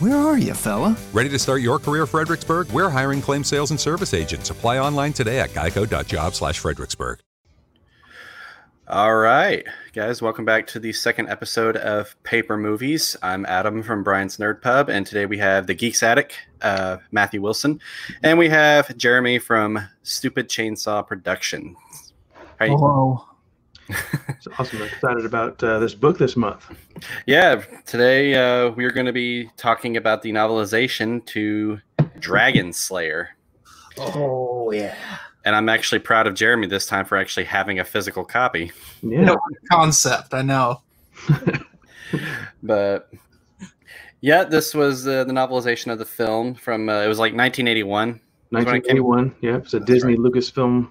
Where are you, fella? Ready to start your career, Fredericksburg? We're hiring claim sales and service agents. Apply online today at geico.job slash Fredericksburg. All right, guys, welcome back to the second episode of Paper Movies. I'm Adam from Brian's Nerd Pub, and today we have the Geeks Attic, uh, Matthew Wilson, and we have Jeremy from Stupid Chainsaw Productions. How Hello. It's awesome. I'm excited about uh, this book this month. Yeah, today uh, we're going to be talking about the novelization to Dragon Slayer. Oh yeah. And I'm actually proud of Jeremy this time for actually having a physical copy. Yeah. No concept, I know. but yeah, this was uh, the novelization of the film from uh, it was like 1981. was it came- 1981. Yeah, it's a Disney Lucasfilm.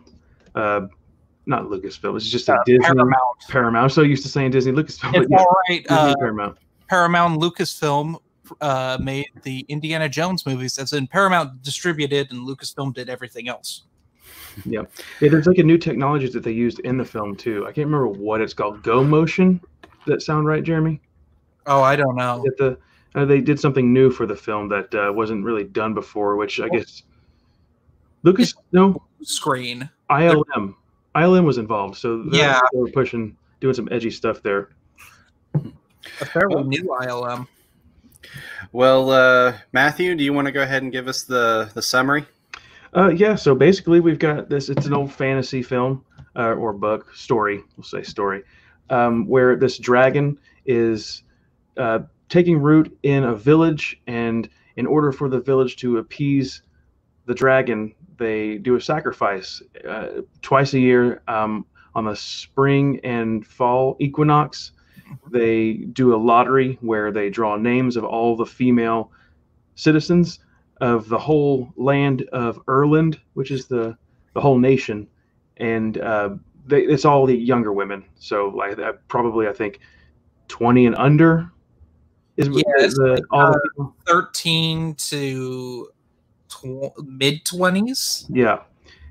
Not Lucasfilm. It's just a Uh, Disney Paramount. Paramount. I'm so used to saying Disney Lucasfilm. It's yeah, all right. Uh, Paramount. Paramount Lucasfilm uh, made the Indiana Jones movies, as in Paramount distributed and Lucasfilm did everything else. Yeah. yeah, there's like a new technology that they used in the film too. I can't remember what it's called. Go motion. Does that sound right, Jeremy? Oh, I don't know. The uh, they did something new for the film that uh, wasn't really done before, which I guess Lucas no Screen. ILM ILM was involved, so they- Yeah. they were pushing doing some edgy stuff there. A fairly new ILM. Well, uh, Matthew, do you want to go ahead and give us the the summary? Uh, yeah, so basically we've got this. It's an old fantasy film uh, or book story. We'll say story, um, where this dragon is uh, taking root in a village, and in order for the village to appease the dragon, they do a sacrifice uh, twice a year um, on the spring and fall equinox. They do a lottery where they draw names of all the female citizens of the whole land of Urland, which is the the whole nation, and uh, they, it's all the younger women. So like uh, probably I think twenty and under is Yeah, is it's the, like, all uh, 13 to tw- mid 20s. Yeah,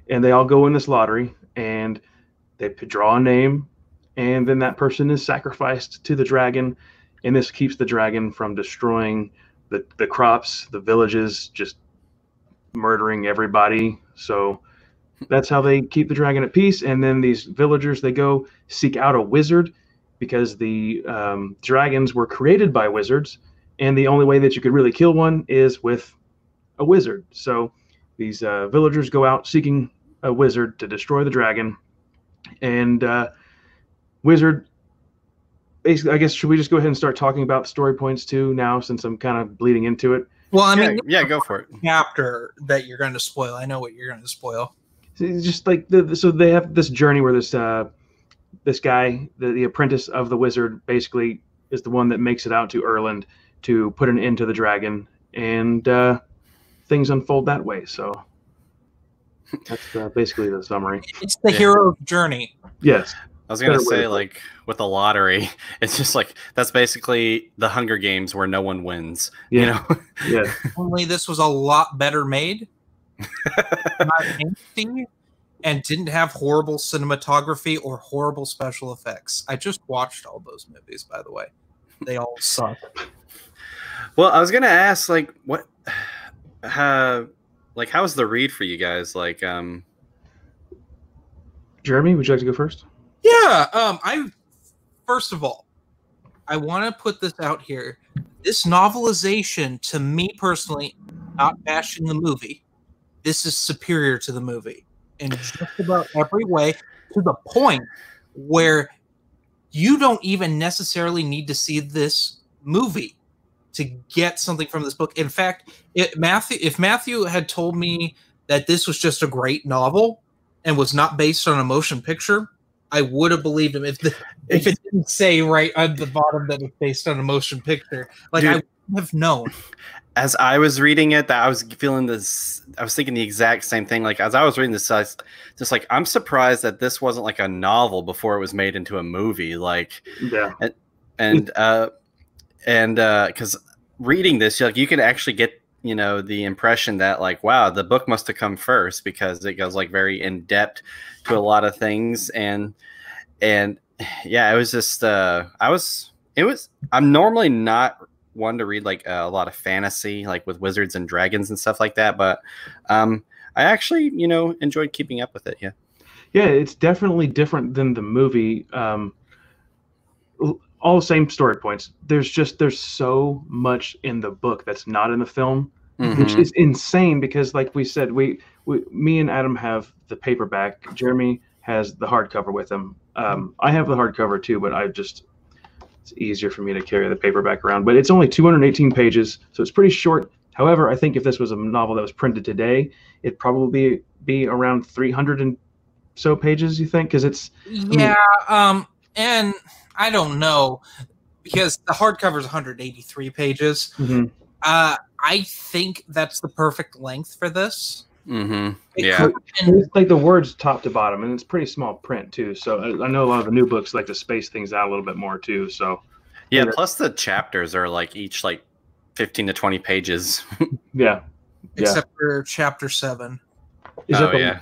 and they all go in this lottery, and they draw a name, and then that person is sacrificed to the dragon, and this keeps the dragon from destroying the the crops, the villages, just murdering everybody. So that's how they keep the dragon at peace. And then these villagers they go seek out a wizard because the um, dragons were created by wizards, and the only way that you could really kill one is with a wizard. So these uh, villagers go out seeking a wizard to destroy the dragon, and uh, wizard. Basically, I guess should we just go ahead and start talking about story points too now, since I'm kind of bleeding into it. Well, I yeah, mean, yeah, go for it. chapter that you're going to spoil. I know what you're going to spoil. It's just like the, so they have this journey where this uh, this guy, the, the apprentice of the wizard, basically is the one that makes it out to Urland to put an end to the dragon, and uh, things unfold that way. So that's uh, basically the summary. It's the Yeah. hero's journey. Yes. I was gonna Better say to- like with the lottery, it's just like that's basically the Hunger Games where no one wins. You know, Yeah. Only this was a lot better made. not angsty, and didn't have horrible cinematography or horrible special effects. I just watched all those movies, by the way. They all suck. Well, I was gonna ask, like, what, uh, like, how's the read for you guys? Like, um, Jeremy, would you like to go first? Yeah. Um. I first of all, I want to put this out here. This novelization, to me personally, not bashing the movie, this is superior to the movie in just about every way. To the point where you don't even necessarily need to see this movie to get something from this book. In fact, it, Matthew, if Matthew had told me that this was just a great novel and was not based on a motion picture, I would have believed him if the, if it didn't say right on the bottom that it's based on a motion picture. Like I Dude. have known. As I was reading it, that I was feeling this. I was thinking the exact same thing. Like as I was reading this, I was just like, I'm surprised that this wasn't like a novel before it was made into a movie. Like, Yeah. and uh, and uh, because reading this, like you can actually get you know the impression that like wow the book must have come first because it goes like very in depth to a lot of things. And and yeah it was just uh i was it was i'm normally not one to read like uh, a lot of fantasy like with wizards and dragons and stuff like that. But um i actually you know enjoyed keeping up with it yeah. Yeah, it's definitely different than the movie. Um, all the same story points. There's just there's so much in the book that's not in the film, which Mhm. is insane because, like we said, we, we me and Adam have the paperback. Jeremy has the hardcover with him. Um, I have the hardcover too, but I just it's easier for me to carry the paperback around. But it's only 218 pages, so it's pretty short. However, I think if this was a novel that was printed today, it'd probably be around 300 and so pages. You think? Because it's Yeah, um, and I don't know because the hardcover is 183 pages. Uh, I think that's the perfect length for this. Mhm. It yeah could It's like the words top to bottom, and it's pretty small print too. So I, I know a lot of the new books like to space things out a little bit more too. So yeah Yeah. plus the chapters are like each like 15 to 20 pages yeah, yeah. except for chapter seven. Is oh that the- yeah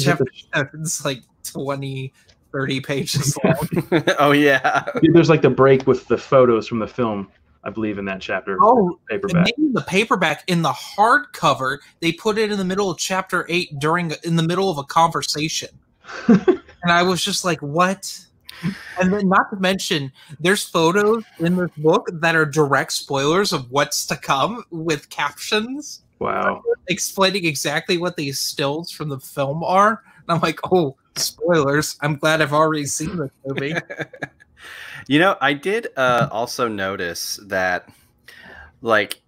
Chapter the- seven's like 20, 30 pages long. oh yeah There's like the break with the photos from the film, I believe, in that chapter. Oh, paperback. maybe the paperback in the hardcover, they put it in the middle of chapter eight during in the middle of a conversation. and I was just like, what? And then not to mention, there's photos in this book that are direct spoilers of what's to come with captions Wow. explaining exactly what these stills from the film are. And I'm like, oh, spoilers. I'm glad I've already seen this movie. You know, I did uh, also notice that, like,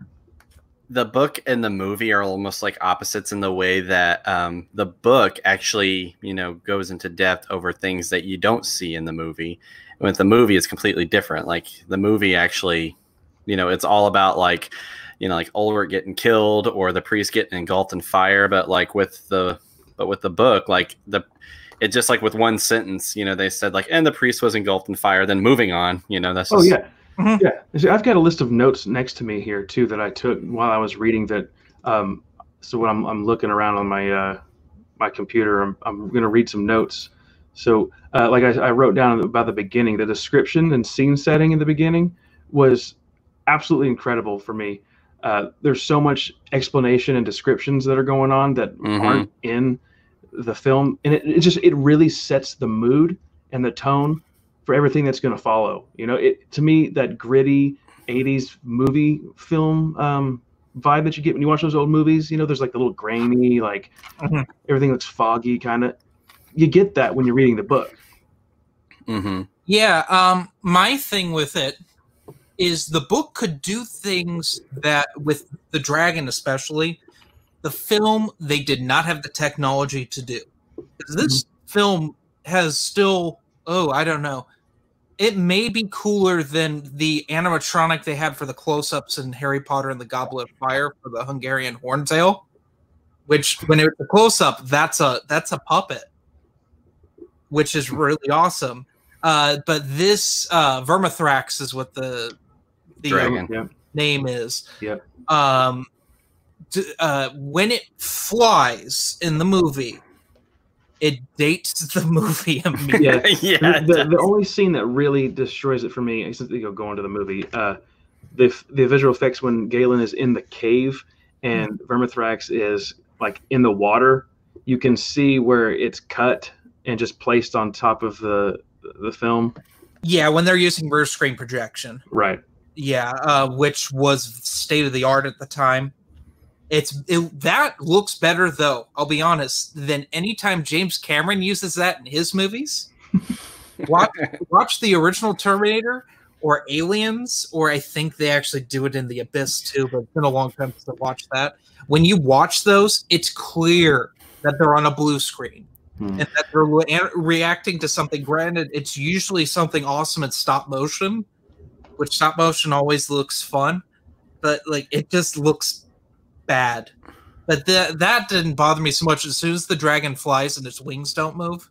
the book and the movie are almost like opposites in the way that um, the book actually, you know, goes into depth over things that you don't see in the movie. With the movie, it's completely different. Like the movie actually, you know, it's all about like, you know, like Ulrich getting killed or the priest getting engulfed in fire. But like with the, but with the book, like the it just like with one sentence, you know, they said like, and the priest was engulfed in fire. Then moving on, you know, that's Oh just, yeah, Mhm. yeah. See, I've got a list of notes next to me here too that I took while I was reading that. Um, so when I'm, I'm looking around on my uh, my computer, I'm, I'm going to read some notes. So uh, like I, I wrote down about the beginning, the description and scene setting in the beginning was absolutely incredible for me. Uh, there's so much explanation and descriptions that are going on that Mhm. aren't in the film, and it, it just it really sets the mood and the tone for everything that's going to follow. You know, it to me that gritty '80s movie film um, vibe that you get when you watch those old movies. You know, there's like the little grainy, like Mhm. everything looks foggy, kind of. You get that when you're reading the book. hmm Yeah, um, my thing with it is the book could do things that with the dragon especially, the film they did not have the technology to do. This film has still oh, I don't know. It may be cooler than the animatronic they had for the close-ups in Harry Potter and the Goblet of Fire for the Hungarian horntail, which when it's a close-up, that's a that's a puppet, which is really awesome. Uh, but this uh, Vermithrax is what the the Dragon. Yeah. name is. Yep. Um, d- uh, when it flies in the movie, it dates the movie immediately. Yeah. yeah. the, the, the only scene that really destroys it for me, except you know, going to the movie, uh, the the visual effects when Galen is in the cave and Vermithrax is like in the water, you can see where it's cut and just placed on top of the the film. yeah, when they're using rear screen projection. Right. Yeah, uh, which was state of the art at the time. It's it, that looks better though. I'll be honest than anytime James Cameron uses that in his movies. watch watch the original Terminator or Aliens, or I think they actually do it in the Abyss too. But it's been a long time since I watched that. When you watch those, it's clear that they're on a blue screen Hmm. and that they're re- reacting to something. Granted, it's usually something awesome in stop motion, which stop motion always looks fun. but like it just looks bad. But that that didn't bother me so much. As soon as the dragon flies and its wings don't move,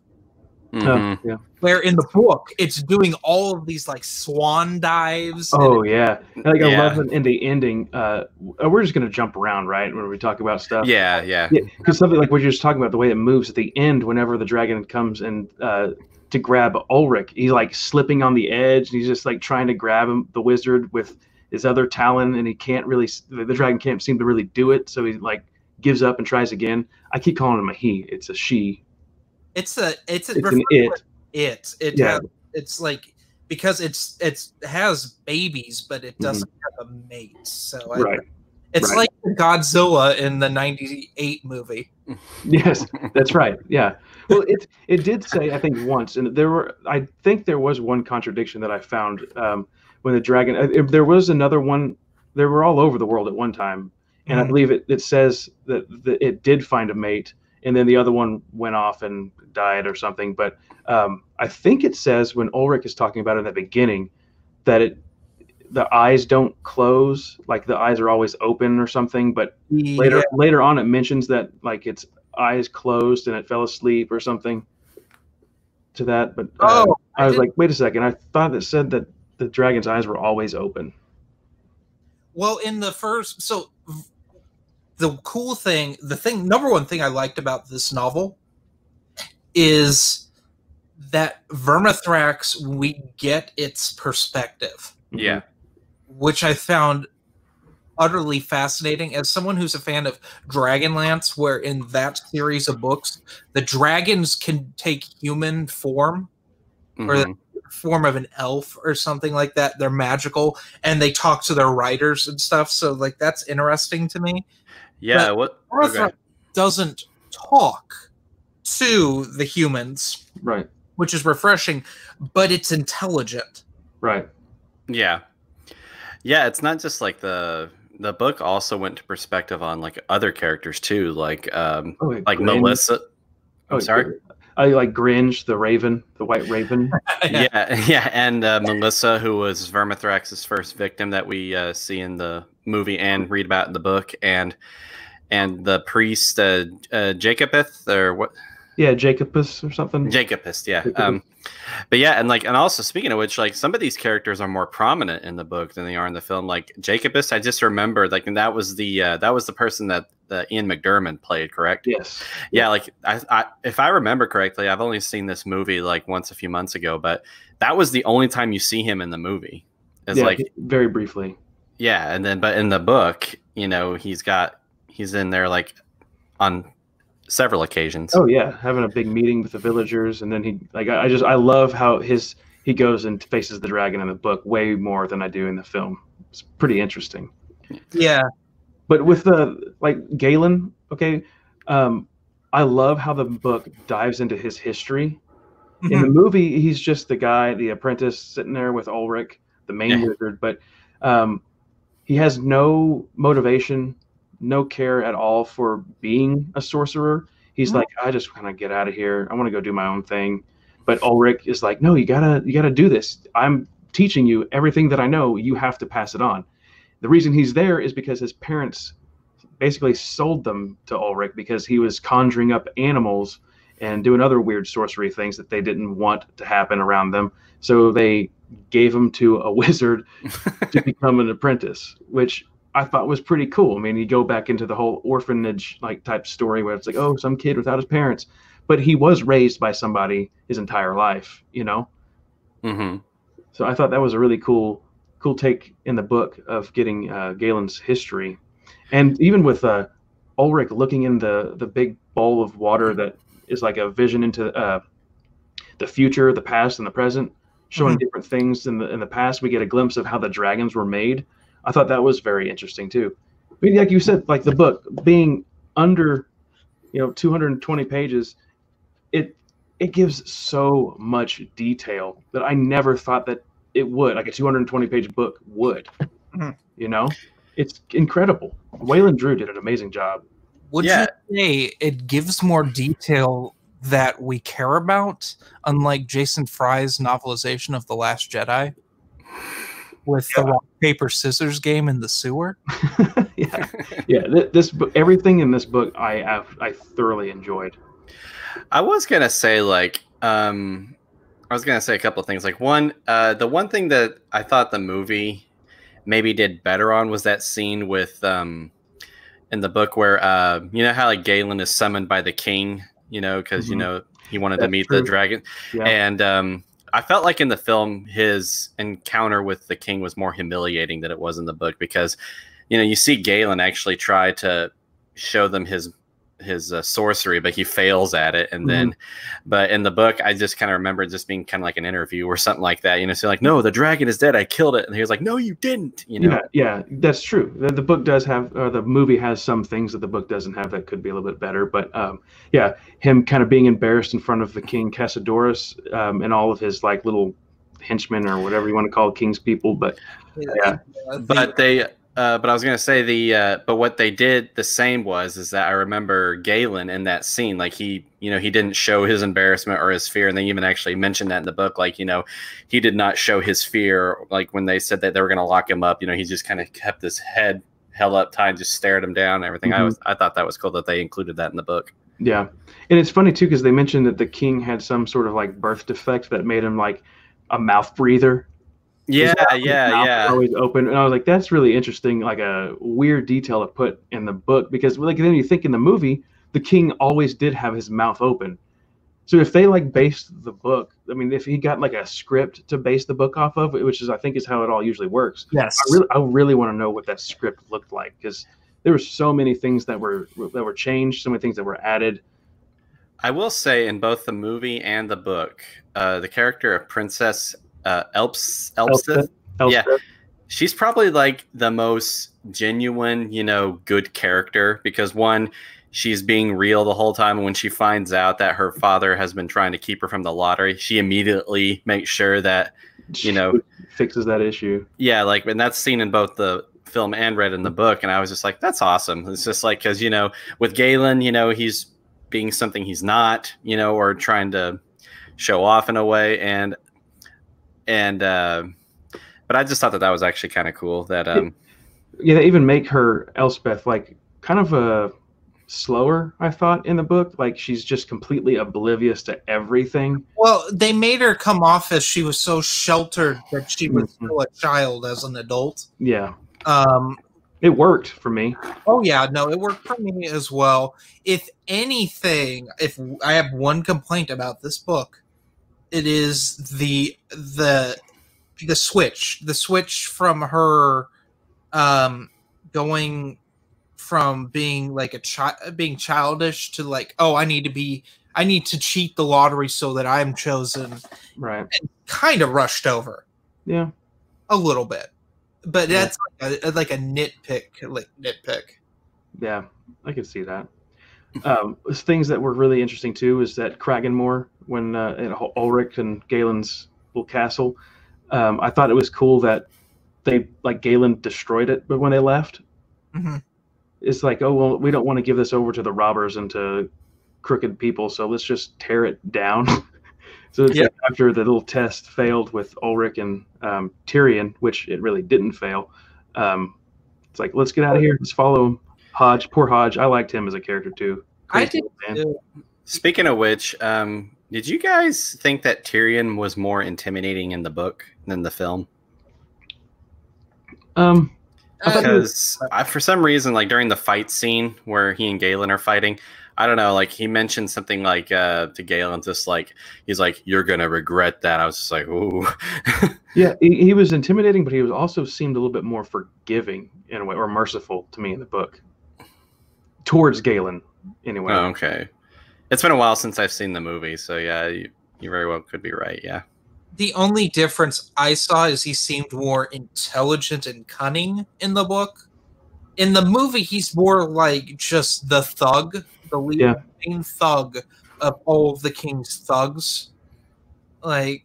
Mhm. Uh, yeah. where in the book it's doing all of these like swan dives. and Oh yeah. Like I Yeah. love it in the ending. Uh, we're just gonna jump around, right? When we talk about stuff. yeah, yeah, Yeah, because something like what you're just talking about, the way it moves at the end, whenever the dragon comes and uh, to grab Ulrich, he's like slipping on the edge. And he's just like trying to grab him, the wizard, with his other talon, and he can't really. The dragon can't seem to really do it, so he like gives up and tries again. I keep calling him a he. It's a she. It's a it's, a It's an it. It it Yeah. has, it's like because it's it's it has babies, but it doesn't have a mate. So I, Mm-hmm. Right. it's right. like Godzilla in the '98 movie. Yes, that's right. Yeah. Well, it it did say I think once, and there were I think there was one contradiction that I found um, when the dragon. uh, if there was another one. They were all over the world at one time, and I Mhm. believe it, it says that, that it did find a mate, and then the other one went off and died or something. But um, I think it says when Ulrich is talking about it in the beginning that it the eyes don't close, like the eyes are always open or something. But later Yeah. later on it mentions that like its eyes closed and it fell asleep or something to that but uh, Oh, i was like wait a second i thought it said that the dragon's eyes were always open Well, in the first, so the cool thing, the thing, number one thing I liked about this novel is that Vermithrax, we get its perspective, yeah. which I found utterly fascinating as someone who's a fan of Dragonlance, where in that series of books, the dragons can take human form or Mhm. Form of an elf or something like that. They're magical and they talk to their writers and stuff. So like that's interesting to me. yeah. What? Arthur Okay. doesn't talk to the humans, right which is refreshing, but it's intelligent. right Yeah. Yeah, it's not just like the the book also went to perspective on like other characters too, like um oh, like Gringe- Melissa. oh, I'm sorry. I like gringe the raven the white raven Yeah, yeah, and uh, Melissa, who was Vermithrax's first victim that we uh, see in the movie and read about in the book, and and the priest uh, uh, Jacobeth or what yeah jacobus or something Jacobus, yeah. Jacobus. Um, but yeah, and like, and also speaking of which, like, some of these characters are more prominent in the book than they are in the film. Like Jacobus, I just remember like, and that was the uh, that was the person that uh, Ian McDiarmid played, correct? yes Yeah, like, I, I if I remember correctly, I've only seen this movie like once a few months ago, but that was the only time you see him in the movie. It's yeah, like, very briefly yeah, and then but in the book, you know, he's got he's in there like on several occasions. oh yeah having a big meeting with the villagers and then he like I, I just i love how his he goes and faces the dragon in the book way more than i do in the film it's pretty interesting Yeah. But with the like Galen, okay, um, I love how the book dives into his history. In the movie, he's just the guy, the apprentice, sitting there with Ulrich, the main Yeah. wizard. But um, he has no motivation, no care at all for being a sorcerer. He's No. like, I just want to get out of here. I want to go do my own thing. But Ulrich is like, No, you gotta, you gotta do this. I'm teaching you everything that I know. You have to pass it on. The reason he's there is because his parents basically sold them to Ulrich because he was conjuring up animals and doing other weird sorcery things that they didn't want to happen around them. So they gave him to a wizard to become an apprentice, which I thought was pretty cool. I mean, you go back into the whole orphanage like type story where it's like, oh, some kid without his parents, but he was raised by somebody his entire life, you know. hmm So I thought that was a really cool, cool take in the book of getting uh, Galen's history, and even with uh, Ulrich looking in the the big bowl of water that is like a vision into uh, the future, the past, and the present, showing different things in the in the past. We get a glimpse of how the dragons were made. I thought that was very interesting too. But like you said, like the book being under, you know, 220 pages, it it gives so much detail that I never thought that it would. Like a 220 page book would. Mhm. You know, it's incredible. Wayland Drew did an amazing job. Would Yeah. you say it gives more detail that we care about, unlike Jason Fry's novelization of The Last Jedi? with the rock paper scissors game in the sewer. yeah, yeah. th- This book, everything in this book, I have, I thoroughly enjoyed. I was gonna say like um I was gonna say a couple of things. Like one, uh the one thing that I thought the movie maybe did better on was that scene with um in the book where uh you know how like Galen is summoned by the king, you know, because you Mhm. know he wanted to That's meet the dragon. Yeah, And um I felt like in the film his encounter with the king was more humiliating than it was in the book because you know you see Galen actually try to show them his his uh, sorcery but he fails at it and then but in the book I just kind of remember it just being kind of like an interview or something like that you know so like no the dragon is dead I killed it and he was like no you didn't you know yeah, yeah, that's true. The, the book does have, or the movie has some things that the book doesn't have that could be a little bit better. But um, yeah, him kind of being embarrassed in front of the king Cassiodorus um, and all of his like little henchmen or whatever you want to call king's people. But Yeah. The- but they uh, but I was gonna say the uh, but what they did the same was is that I remember Galen in that scene like he you know he didn't show his embarrassment or his fear and they even actually mentioned that in the book like you know he did not show his fear like when they said that they were gonna lock him up you know he just kind of kept his head held up tight just stared him down and everything I Mhm. was I thought that was cool that they included that in the book Yeah, and it's funny too because they mentioned that the king had some sort of like birth defect that made him like a mouth breather. Yeah His mouth- his yeah yeah always open, and I was like, that's really interesting, like a weird detail to put in the book because like then you think in the movie, the king always did have his mouth open. So if they like based the book, I mean, if he got like a script to base the book off of, which is I think is how it all usually works. yes. I really, I really want to know what that script looked like because there were so many things that were that were changed, so many things that were added. I will say in both the movie and the book uh, the character of Princess uh, Elps Elspeth Yeah. She's probably like the most genuine, you know, good character because one, she's being real the whole time. And when she finds out that her father has been trying to keep her from the lottery, she immediately makes sure that, you know, fixes that issue. yeah, like, and that's seen in both the film and read in the book. And I was just like, that's awesome. It's just like, cause, you know, with Galen, you know, he's being something he's not, you know, or trying to show off in a way. And, and, uh, but I just thought that that was actually kind of cool that, um, Yeah, they even make her Elspeth like kind of a slower. I thought in the book, like she's just completely oblivious to everything. Well, they made her come off as she was so sheltered that she was Mhm. still a child as an adult. Yeah, Um, it worked for me. oh yeah, no, it worked for me as well. If anything, if I have one complaint about this book, it is the the the switch, the switch from her um going from being like a child being childish to like oh i need to be i need to cheat the lottery so that i'm chosen Right. and kind of rushed over Yeah. a little bit but Yeah. that's like a, like a nitpick like nitpick Yeah, I can see that. Um, things that were really interesting too is that Cragganmor, when uh, at Ulrich and Galen's little castle, um, I thought it was cool that they like Galen destroyed it, but when they left, Mhm. it's like, oh well, we don't want to give this over to the robbers and to crooked people, so let's just tear it down. so it's Yeah. like after the little test failed with Ulrich and um, Tyrian, which it really didn't fail. Um, it's like let's get out of here. Let's follow him. Hodge, poor Hodge. I liked him as a character too. I did Speaking of which, um, did you guys think that Tyrian was more intimidating in the book than the film? Um, thought Uh, Because I, for some reason, like during the fight scene where he and Galen are fighting, I don't know, like he mentioned something like uh, to Galen, just like he's like, "You're gonna regret that." I was just like, "Ooh." yeah, he, he was intimidating, but he was also seemed a little bit more forgiving in a way, or merciful to me in the book. Towards Galen, anyway. Oh, okay. It's been a while since I've seen the movie, so yeah, you, you very well could be right. Yeah. the only difference I saw is he seemed more intelligent and cunning in the book. In the movie, he's more like just the thug, the lead Yeah. main thug of all of the king's thugs. Like,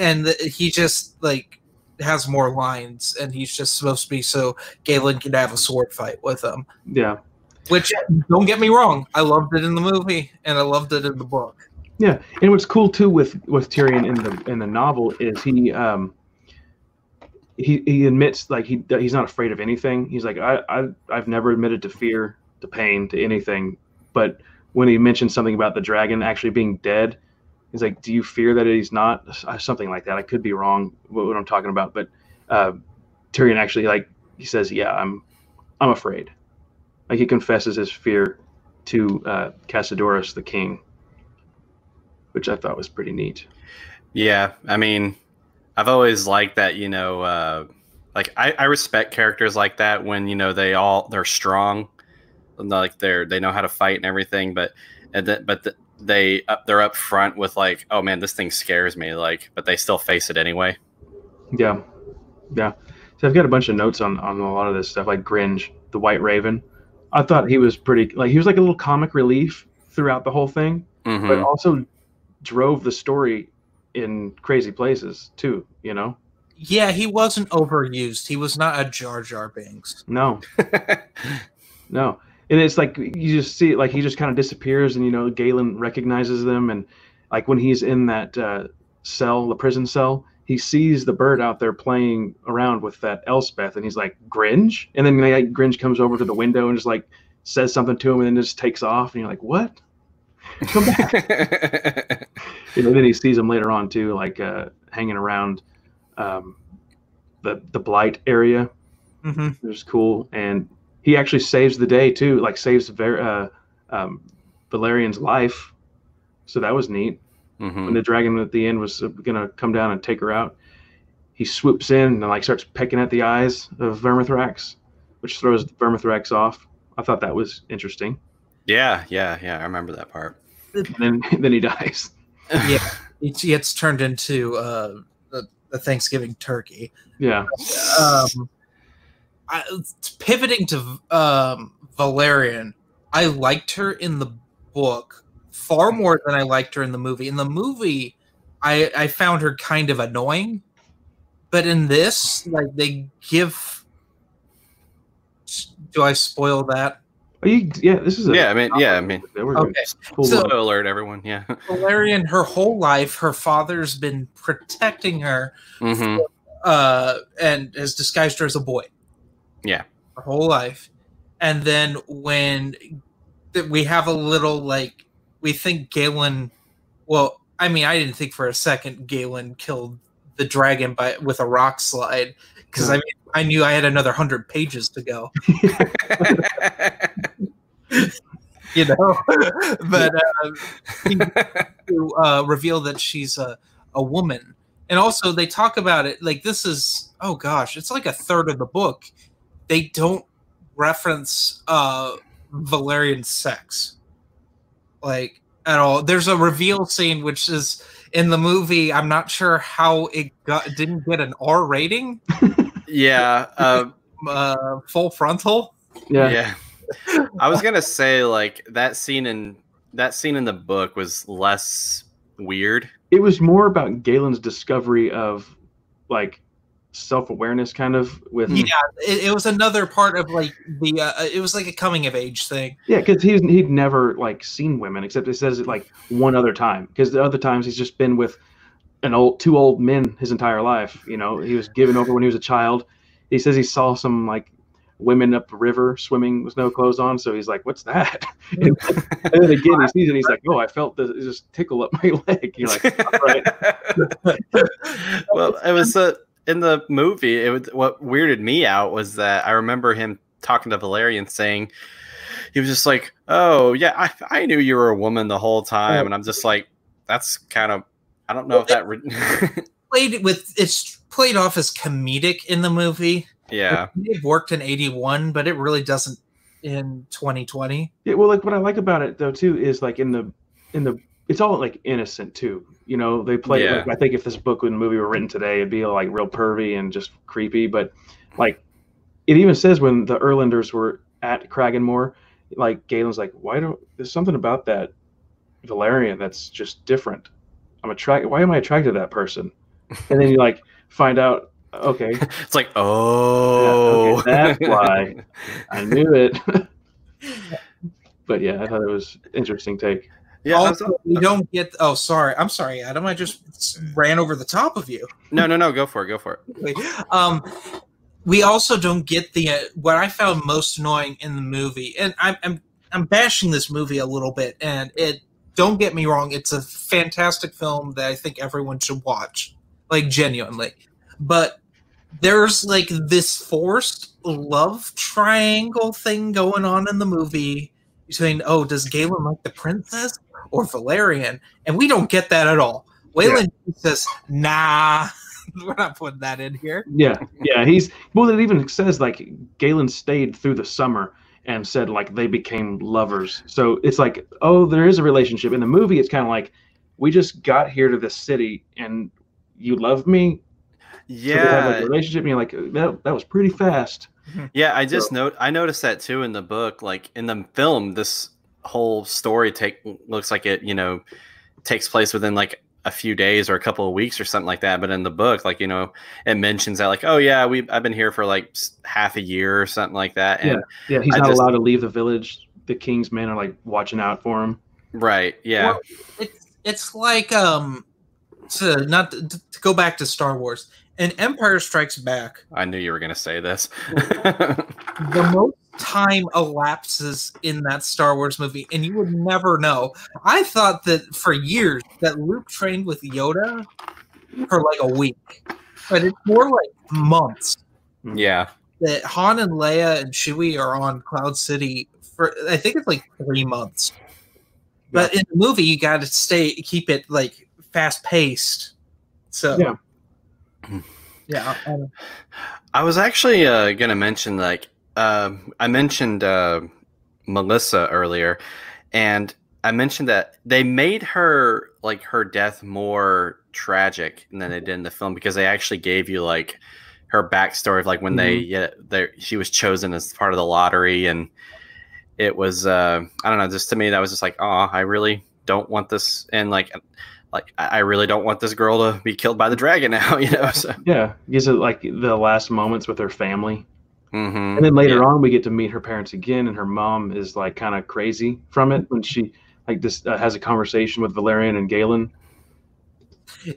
and he just like has more lines, and he's just supposed to be so Galen can have a sword fight with him. Yeah, Which, don't get me wrong, I loved it in the movie, and I loved it in the book. yeah. And what's cool too with with Tyrian in the in the novel is he um he he admits like he he's not afraid of anything. He's like I, I I've never admitted to fear, to pain, to anything. But when he mentions something about the dragon actually being dead, he's like, "Do you fear that he's not?" Something like that. I could be wrong what, what I'm talking about, but uh, Tyrian actually like he says, "Yeah, I'm I'm afraid." Like he confesses his fear to uh, Cassiodorus, the king, which I thought was pretty neat. Yeah, I mean, I've always liked that. You know, uh, like I, I respect characters like that when you know they all they're strong, like they're they know how to fight and everything. But and the, but the, they uh, they're up front with like, oh man, this thing scares me. Like, but they still face it anyway. Yeah, yeah. So I've got a bunch of notes on on a lot of this stuff, like Gringe, the White Raven. I thought he was pretty like he was like a little comic relief throughout the whole thing, Mhm. but also drove the story in crazy places too. You know? Yeah, he wasn't overused. He was not a Jar Jar Binks. No, no. And it's like you just see it, like he just kind of disappears, and you know Galen recognizes them, and like when he's in that uh, cell, the prison cell, he sees the bird out there playing around with that Elspeth, and he's like Gringe, and then like, Gringe comes over to the window and just like says something to him, and then just takes off, and you're like, what? Come back. and then he sees him later on too, like uh, hanging around um, the the blight area, hmm which is cool. And he actually saves the day too, like saves Ver- uh, um, Valerian's life. So that was neat. Mhm. When the dragon at the end was uh, gonna come down and take her out, he swoops in and like starts pecking at the eyes of Vermithrax, which throws Vermithrax off. I thought that was interesting. Yeah, yeah, yeah. I remember that part. And then then he dies. Yeah, it gets turned into uh, the, the Thanksgiving turkey. Yeah, Um, I, pivoting to um, Valerian, I liked her in the book far more than I liked her in the movie. In the movie, I I found her kind of annoying, but in this, like they give. Do I spoil that? Are you, yeah. This is a Yeah, I mean, yeah, I mean, We're Okay. full So- spoiler alert, everyone. Yeah. Valerian, her whole life, her father's been protecting her hmm uh, and has disguised her as a boy. Yeah. Her whole life. And then when that we have a little like we think Galen well, I mean, I didn't think for a second Galen killed the dragon by with a rock slide because I mean I knew I had another hundred pages to go, you know. but uh, to uh, reveal that she's a, a woman. And also, they talk about it like this is oh gosh, it's like a third of the book. They don't reference uh, Valerian sex, like at all. There's a reveal scene which is in the movie. I'm not sure how it got didn't get an R rating, yeah. Uh, uh, full frontal. yeah. yeah. I was gonna say like that scene in that scene in the book was less weird. It was more about Galen's discovery of like self-awareness, kind of with Yeah, it, it was another part of like the. Uh, it was like a coming of age thing. Yeah, because he's he'd never like seen women except he says it like one other time. Because the other times he's just been with an old two old men his entire life. You know, he was given over when he was a child. He says he saw some like women up the river swimming with no clothes on. So he's like, "What's that?" and, and then again he sees it. He's like, "Oh, I felt this just tickle up my leg." You're like, "All right." well, it was uh, in the movie. It was, what weirded me out was that I remember him talking to Valerian saying he was just like, "Oh yeah, I, I knew you were a woman the whole time," and I'm just like, "That's kind of." I don't know if that. Re- Played with it's played off as comedic in the movie. yeah, It worked in '81, but it really doesn't in 2020. Yeah, well, like what I like about it though too is like in the in the it's all like innocent too. You know, they play. Yeah. Like, I think if this book and movie were written today, it'd be like real pervy and just creepy. But like, it even says when the Erlanders were at Cragganmor, like Galen's like, why don't there's something about that Valerian that's just different. I'm attracted. Why am I attracted to that person? And then you like find out. Okay, it's like, oh, okay, that's why. I knew it. but yeah, I thought it was interesting take. Yeah, was- we don't get. Oh, sorry. I'm sorry, Adam. I just ran over the top of you. no, no, no. Go for it. Go for it. um, we also don't get the uh, what I found most annoying in the movie, and I'm I'm I'm bashing this movie a little bit, and it. Don't get me wrong; it's a fantastic film that I think everyone should watch, like genuinely. But there's like this forced love triangle thing going on in the movie between oh, does Galen like the princess or Valerian? And we don't get that at all. Wayland says, "Nah, we're not putting that in here." Yeah, yeah. He's well. It even says like Galen stayed through the summer and said like they became lovers. So it's like, oh, there is a relationship. In the movie, it's kind of like we just got here to this city and you love me. So have like Yeah, a relationship. And you're like, that, that was pretty fast. yeah. I just note. I noticed that too in the book. Like in the film, this whole story take looks like it. You know, takes place within like a few days or a couple of weeks or something like that. But in the book, like you know, it mentions that like, oh yeah, we I've been here for like half a year or something like that. And Yeah, he's I not just- allowed to leave the village. The king's men are like watching out for him. right, yeah, Well, it's it's like um to not to, to go back to Star Wars and Empire Strikes Back. I knew you were gonna say this. The most time elapses in that Star Wars movie, and you would never know. I thought that for years that Luke trained with Yoda for like a week, but it's more like months. yeah, That Han and Leia and Chewie are on Cloud City for I think it's like three months. But in the movie, you got to stay keep it like fast paced. So Yeah. yeah. I I was actually uh, gonna mention like um I mentioned uh, Melissa earlier, and I mentioned that they made her like her death more tragic than they did in the film because they actually gave you like her backstory of like when they yeah they she was chosen as part of the lottery and it was uh I don't know just to me that was just like oh I really don't want this and like like I really don't want this girl to be killed by the dragon now you know so. Yeah, gives it like the last moments with her family. Mhm. And then later Yeah. on, we get to meet her parents again, and her mom is like kind of crazy from it when she like this uh, has a conversation with Valerian and Galen.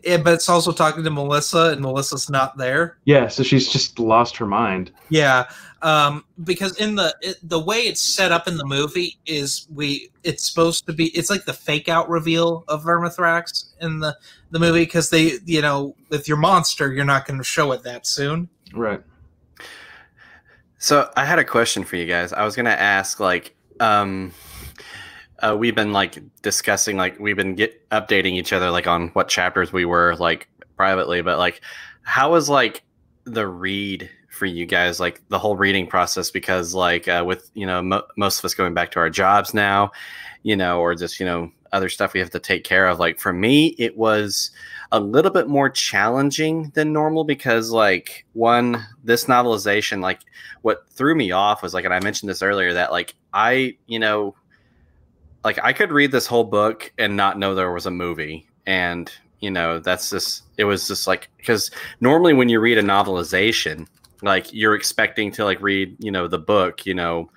Yeah, but it's also talking to Melissa, and Melissa's not there. Yeah, so she's just lost her mind. Yeah, um, because in the it, the way it's set up in the movie is we it's supposed to be it's like the fake out reveal of Vermithrax in the the movie because they you know with your monster you're not going to show it that soon. Right. So I had a question for you guys. I was gonna ask, like, um, uh, we've been like discussing, like, we've been get updating each other, like, on what chapters we were, like, privately. But like, how was like the read for you guys, like the whole reading process? Because like, uh, with you know, mo- most of us going back to our jobs now, you know, or just you know, other stuff we have to take care of. Like for me, it was a little bit more challenging than normal because like one this novelization like what threw me off was like and i mentioned this earlier that like i you know like i could read this whole book and not know there was a movie. And you know that's just it was just like because normally when you read a novelization like you're expecting to like read you know the book you know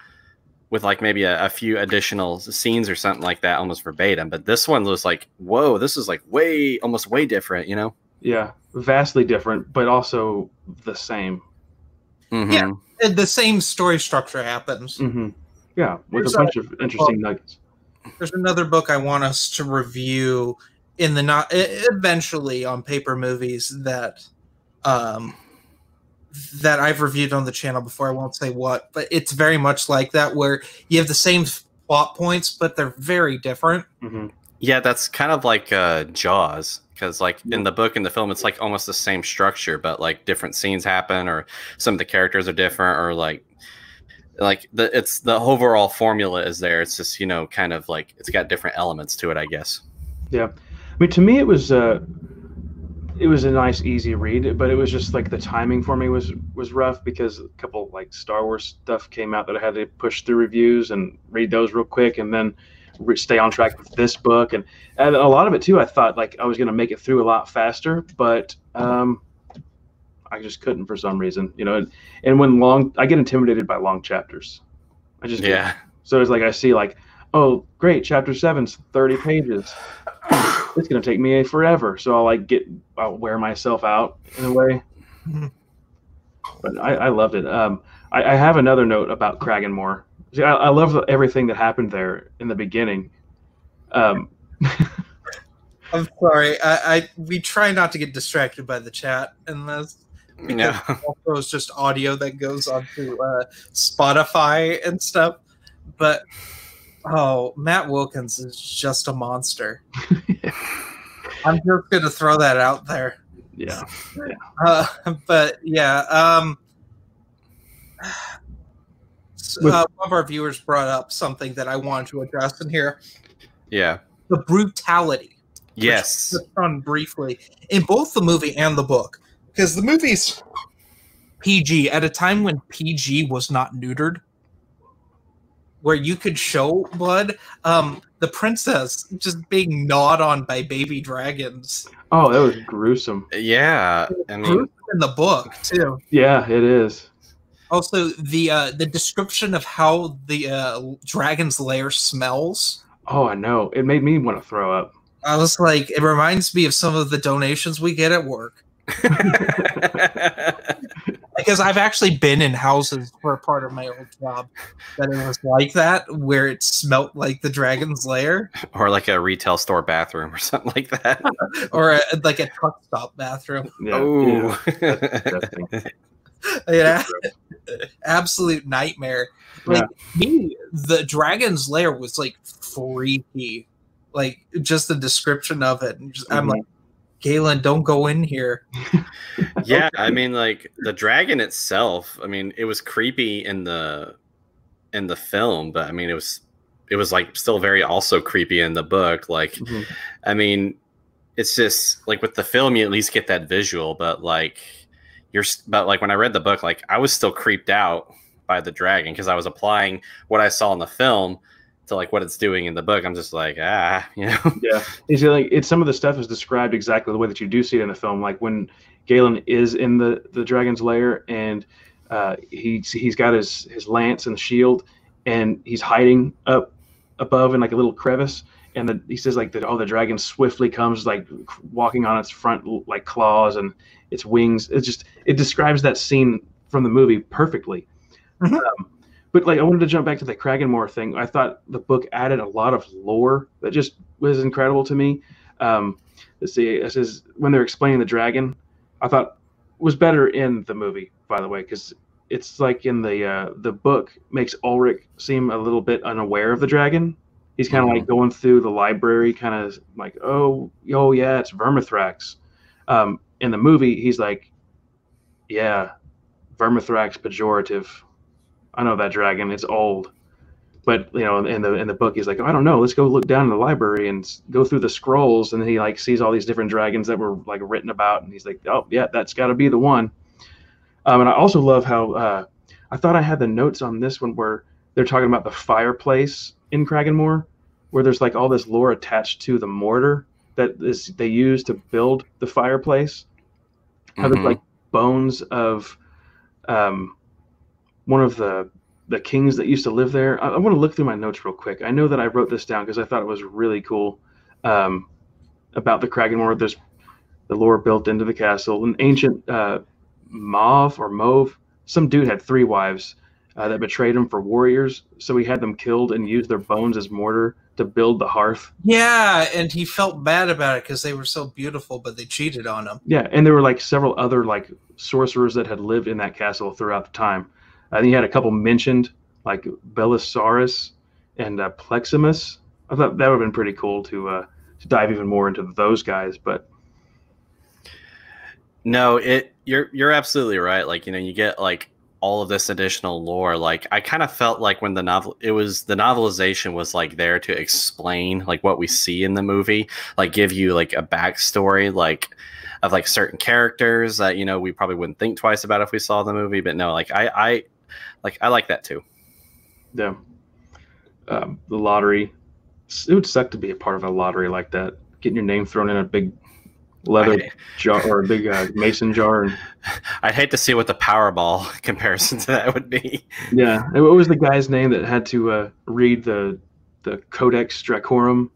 with like maybe a, a few additional scenes or something like that almost verbatim but this one was like whoa this is like way almost way different you know Yeah, vastly different, but also the same. Mhm. Yeah. The same story structure happens. hmm Yeah, with There's a bunch of interesting nuggets. There's another book I want us to review in the not eventually on paper movies that um that I've reviewed on the channel before. I won't say what, but it's very much like that where you have the same plot points, but they're very different. hmm Yeah, that's kind of like uh, Jaws, because like in the book and the film, it's like almost the same structure, but like different scenes happen, or some of the characters are different, or like like the it's the overall formula is there. It's just you know kind of like it's got different elements to it, I guess. Yeah, I mean, to me, it was uh, it was a nice, easy read, but it was just like the timing for me was was rough because a couple like Star Wars stuff came out that I had to push through reviews and read those real quick, and then re- stay on track with this book, and and a lot of it too. I thought like I was gonna make it through a lot faster, but um, I just couldn't for some reason, you know. And, and when long, I get intimidated by long chapters. I just Yeah, so it's like I see like oh, great, chapter seven's thirty pages. It's gonna take me forever, so I'll like get I'll wear myself out in a way. But I, I loved it. Um, I, I have another note about Cragganmor. See, I, I love everything that happened there in the beginning. Um, I'm sorry. I, I we try not to get distracted by the chat unless No. also it's just audio that goes onto uh, Spotify and stuff. But oh, Matt Wilkins is just a monster. I'm just gonna throw that out there. yeah, Uh, but yeah, um, With- uh, one of our viewers brought up something that I wanted to address in here: Yeah. the brutality. Yes. on briefly in both the movie and the book, because the movie's PG at a time when PG was not neutered, where you could show blood. Um, the princess just being gnawed on by baby dragons. Oh, that was gruesome. Yeah. I mean, Gruesome in the book too. Yeah, it is. Also, the uh, the description of how the uh, dragon's lair smells. Oh, I know. It made me want to throw up. I was like, it reminds me of some of the donations we get at work. because I've actually been in houses for a part of my old job that it was like that, where it smelt like the dragon's lair, or like a retail store bathroom or something like that. or a, like a truck stop bathroom. Yeah. Oh. Disgusting. Yeah, absolute nightmare. Like me, the dragon's lair was like freaky. Like just the description of it, and just, I'm Mhm. like, Galen, don't go in here. yeah, I mean, like the dragon itself. I mean, it was creepy in the in the film, but I mean, it was it was like still very also creepy in the book. Like, Mhm. I mean, it's just like with the film, you at least get that visual, but like you're, but like when I read the book, like I was still creeped out by the dragon because I was applying what I saw in the film to like what it's doing in the book. I'm just like, ah, you know, Yeah, it's like it's some of the stuff is described exactly the way that you do see it in the film. Like when Galen is in the the dragon's lair and uh, he's he's got his his lance and shield and he's hiding up above in like a little crevice. And the, he says like that. Oh, the dragon swiftly comes, like walking on its front like claws and its wings. It just it describes that scene from the movie perfectly. Mhm. Um, but like I wanted to jump back to the Cragganmor thing. I thought the book added a lot of lore that just was incredible to me. Um, let's see, it says when they're explaining the dragon, I thought was better in the movie, by the way, because it's like in the uh, the book makes Ulrich seem a little bit unaware of the dragon. He's kind of like going through the library, kind of like, oh, oh yeah, it's Vermithrax. Um, in the movie, he's like, yeah, Vermithrax pejorative. I know that dragon. It's old. But you know, in the in the book, he's like, oh, I don't know. Let's go look down in the library and go through the scrolls, and he like sees all these different dragons that were like written about, and he's like, oh yeah, that's got to be the one. Um, and I also love how uh, I thought I had the notes on this one where they're talking about the fireplace in Cragganmor, where there's like all this lore attached to the mortar that is they use to build the fireplace. How there's like bones of um, one of the the kings that used to live there. I, I want to look through my notes real quick. I know that I wrote this down because I thought it was really cool um, about the Cragganmor. There's the lore built into the castle. An ancient uh, Mauve or Mauve, some dude had three wives uh, that betrayed him for warriors. So he had them killed and used their bones as mortar to build the hearth. Yeah, and he felt bad about it because they were so beautiful, but they cheated on him. Yeah, and there were like several other like sorcerers that had lived in that castle throughout the time. I think you had a couple mentioned, like Belisarius and uh, Pleximus. I thought that would have been pretty cool to uh, to dive even more into those guys. But No, it you're you're absolutely right. Like, you know, you get like all of this additional lore. Like I kind of felt like when the novel it was the novelization was like there to explain like what we see in the movie, like give you like a backstory, like of like certain characters that, you know, we probably wouldn't think twice about if we saw the movie. But no, like I I like I like that too. yeah, um, the lottery. It would suck to be a part of a lottery like that. Getting your name thrown in a big leather I, jar or a big uh, mason jar, and I'd hate to see what the Powerball comparison to that would be. yeah, and what was the guy's name that had to uh, read the the Codex Dracorum.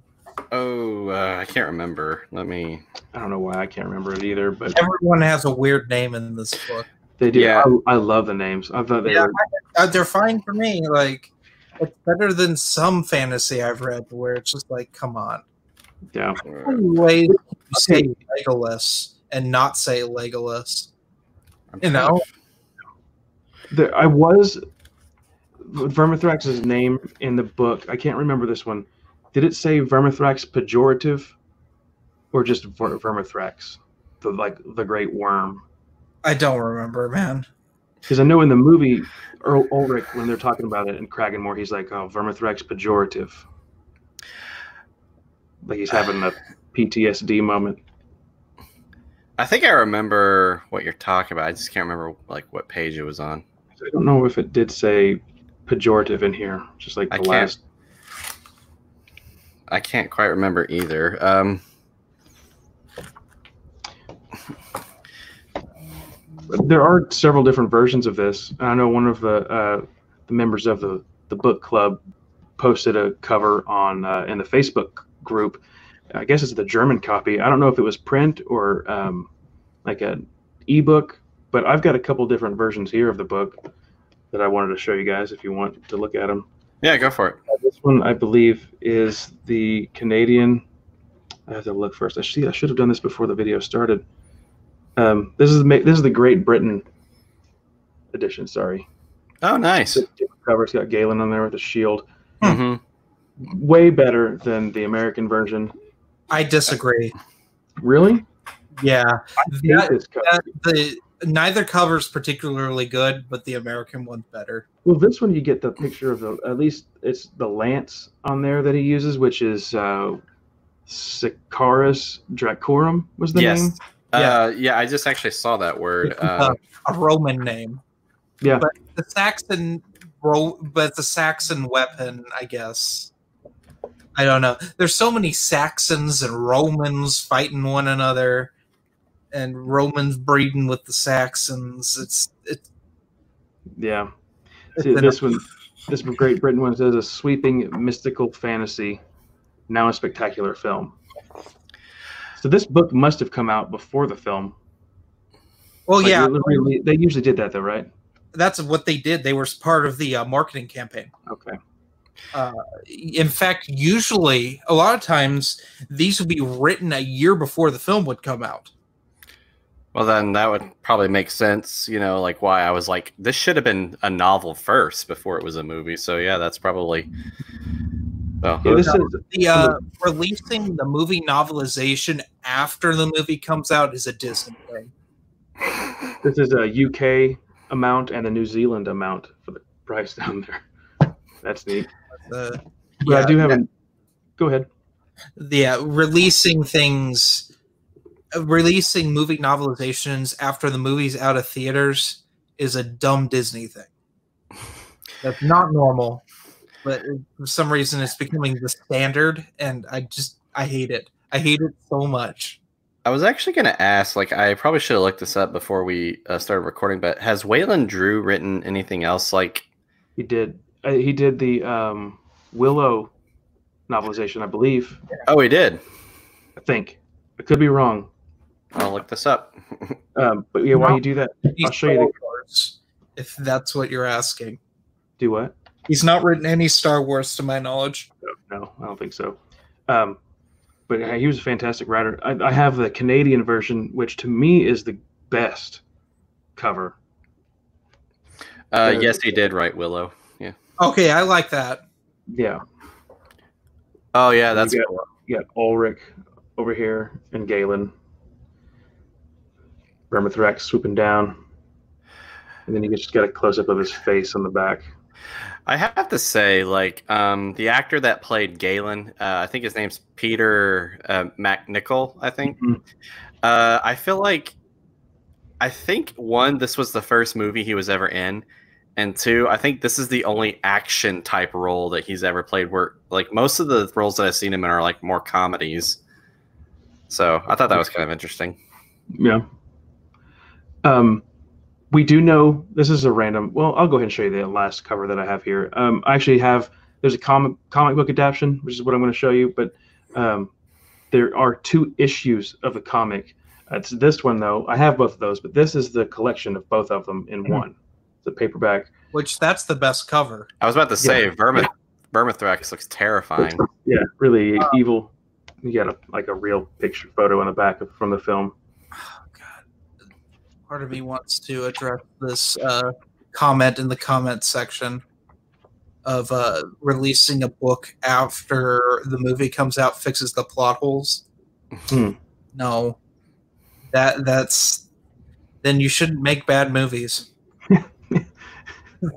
Oh, uh, I can't remember. Let me. I don't know why I can't remember it either, but Everyone has a weird name in this book. They do. Yeah. I, I love the names. I thought they Yeah, were. They're fine for me. Like it's better than some fantasy I've read where it's just like, come on. Yeah. How many ways can you say Legolas and not say Legolas? I'm You know? There, I was Vermithrax's name in the book. I can't remember this one. Did it say Vermithrax pejorative, or just Ver- Vermithrax, the like the great worm? I don't remember, man. Because I know in the movie Earl Ulrich, when they're talking about it in Cragganmor, he's like, "Oh, Vermithrax pejorative," like he's having a PTSD moment. I think I remember what you're talking about. I just can't remember like what page it was on. I don't know if it did say pejorative in here, just like the I last. I can't quite remember either. Um, there are several different versions of this. I know one of the uh, the members of the the book club posted a cover on uh, in the Facebook group. I guess it's the German copy. I don't know if it was print or um, like an ebook, but I've got a couple different versions here of the book that I wanted to show you guys if you want to look at them. yeah, go for it. This one, I believe, is the Canadian. I have to look first. I see. I should have done this before the video started. Um, this is the this is the Great Britain edition. Sorry, Oh, nice. cover. It's got Galen on there with a shield. hmm Way better than the American version. I disagree. Really? Yeah, That- this cover. that- the neither cover's particularly good, but the American one's better. Well, this one you get the picture of the at least it's the lance on there that he uses, which is uh, Sicarius Dracorum was the Yes. name. Uh, yeah, I just actually saw that word. Uh, a, Roman name. Yeah. but the Saxon, ro- but the Saxon weapon, I guess. I don't know. There's so many Saxons and Romans fighting one another, and Romans breeding with the Saxons. It's it's, Yeah. it's See, this one, this Great Britain one says a sweeping mystical fantasy, now a spectacular film. So this book must have come out before the film. well, Like, yeah, they really- they usually did that though, right? that's what they did. They were part of the uh, marketing campaign. Okay. in fact, usually a lot of times these would be written a year before the film would come out. well, then that would probably make sense. You know, like why I was like, this should have been a novel first before it was a movie. So yeah, that's probably. Well, Yeah, this is The uh, releasing the movie novelization after the movie comes out is a Disney thing. this is a UK amount and a New Zealand amount for the price down there. That's neat. The, But I do have a. Go ahead. the uh, releasing things, uh, releasing movie novelizations after the movie's out of theaters is a dumb Disney thing. That's not normal, but for some reason it's becoming the standard, and I just I hate it. I hate it so much. I was actually going to ask, like, I probably should have looked this up before we uh, started recording, but has Wayland Drew written anything else? Like, He did. Uh, he did the um, Willow novelization, I believe. oh, he did. I think. I could be wrong. I'll look this up. Um, but yeah, while you do that, I'll show you the Star Wars, if that's what you're asking. do what? He's not written any Star Wars to my knowledge. No, I don't think so. Um, but uh, he was a fantastic writer. I, I have the Canadian version, which to me is the best cover. Uh, yes, he did write Willow. Yeah. Okay, I like that. Yeah, Oh, yeah, that's You cool. you got Ulrich over here and Galen. Vermithrax swooping down. And then you just got a close up of his face on the back. I have to say, like, um, the actor that played Galen, uh, I think his name's Peter uh, MacNicol, I think. Mhm. Uh, I feel like, I think, one, this was the first movie he was ever in. And two, I think this is the only action type role that he's ever played where, like, most of the roles that I've seen him in are, like, more comedies. So I thought that was kind of interesting. Yeah. Um, we do know this is a random. Well, I'll go ahead and show you the last cover that I have here. Um, I actually have there's a comic comic book adaptation, which is what I'm going to show you. But um, there are two issues of the comic. It's this one though. I have both of those, but this is the collection of both of them in one. The paperback. Which that's the best cover. I was about to say, Yeah. Vermith, Vermithrax looks terrifying. Yeah, really evil. You got a like a real picture photo on the back of, from the film. Part of me wants to address this uh, comment in the comment section of uh, releasing a book after the movie comes out fixes the plot holes. Hmm. No, that that's then you shouldn't make bad movies.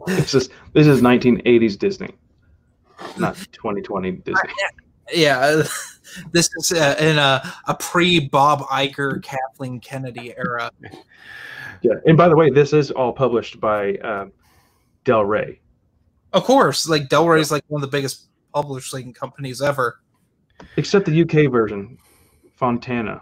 This is this is 1980s Disney, not 2020 Disney. Yeah, this is uh, in a, a pre Bob Iger, Kathleen Kennedy era. Yeah, and by the way, this is all published by um, Del Rey. Of course, like Del Rey is like one of the biggest publishing companies ever. except the UK version, Fontana.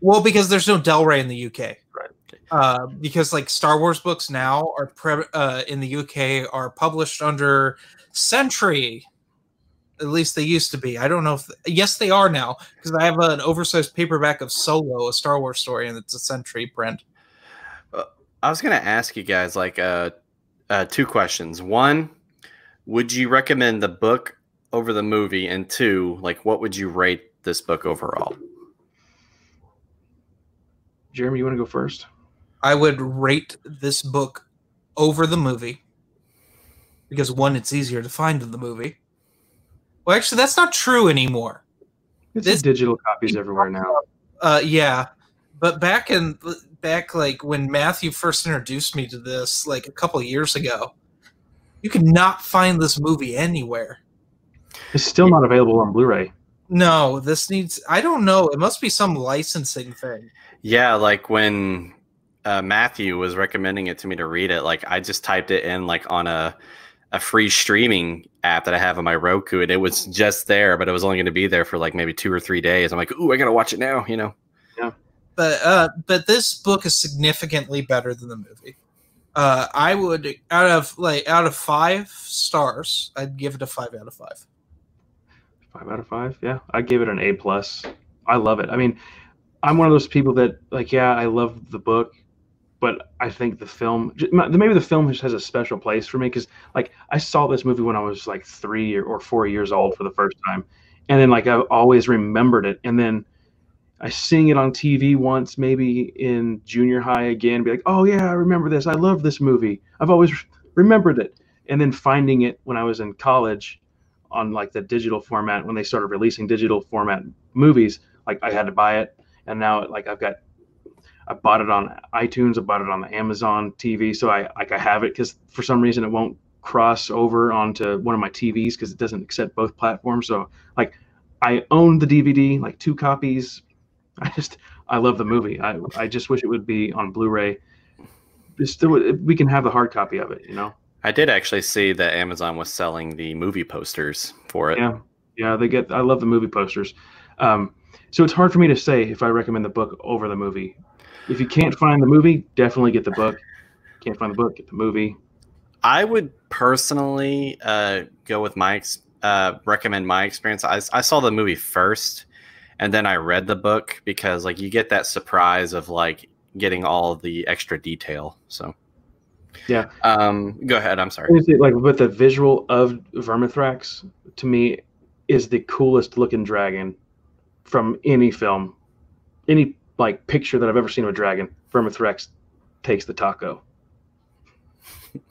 Well, because there's no Del Rey in the UK, Right. Uh, because like Star Wars books now are pre- uh, in the UK are published under Century. At least they used to be. I don't know if yes they are now because I have an oversized paperback of Solo, a Star Wars story, and it's a Century print. I was gonna ask you guys like uh, uh, two questions. One, would you recommend the book over the movie? And two, like what would you rate this book overall? Jeremy, you want to go first? I would rate this book over the movie because one, it's easier to find in the movie. Well, actually, that's not true anymore. It's This- digital copies everywhere now. Uh, yeah, but back in back like when Matthew first introduced me to this, like a couple of years ago, you could not find this movie anywhere. It's still not available on Blu-ray. No, this needs. I don't know. It must be some licensing thing. Yeah, like when uh, Matthew was recommending it to me to read it, like I just typed it in like on a a free streaming app that I have on my Roku, and it was just there, but it was only going to be there for like maybe two or three days. I'm like, ooh, I gotta watch it now, you know. Yeah. But uh but this book is significantly better than the movie uh i would out of like out of five stars i'd give it a five out of five Five out of five. Yeah, I gave it an A plus. I love it. I mean, I'm one of those people that like, yeah, I love the book, but I think the film, maybe the film just has a special place for me because, like, I saw this movie when I was like three or, four years old for the first time, and then like I've always remembered it, and then I sing it on TV once, maybe in junior high again, be like, oh yeah, I remember this. I love this movie. I've always remembered it, and then finding it when I was in college on like the digital format when they started releasing digital format movies like i had to buy it and now like i've got i bought it on itunes i bought it on the amazon tv so i like i have it because for some reason it won't cross over onto one of my tvs because it doesn't accept both platforms so like i own the dvd like two copies i just i love the movie i, I just wish it would be on blu-ray It's still we can have the hard copy of it you know I did actually see that Amazon was selling the movie posters for it. Yeah, yeah, they get. I love the movie posters. Um, so it's hard for me to say if I recommend the book over the movie. If you can't find the movie, definitely get the book. Can't find the book, get the movie. I would personally uh, go with my ex- uh, recommend my experience. I, I saw the movie first, and then I read the book because like you get that surprise of like getting all the extra detail. So Yeah. um, go ahead. I'm sorry. Like but the visual of Vermithrax to me is the coolest looking dragon from any film, any like picture that I've ever seen of a dragon. Vermithrax takes the taco.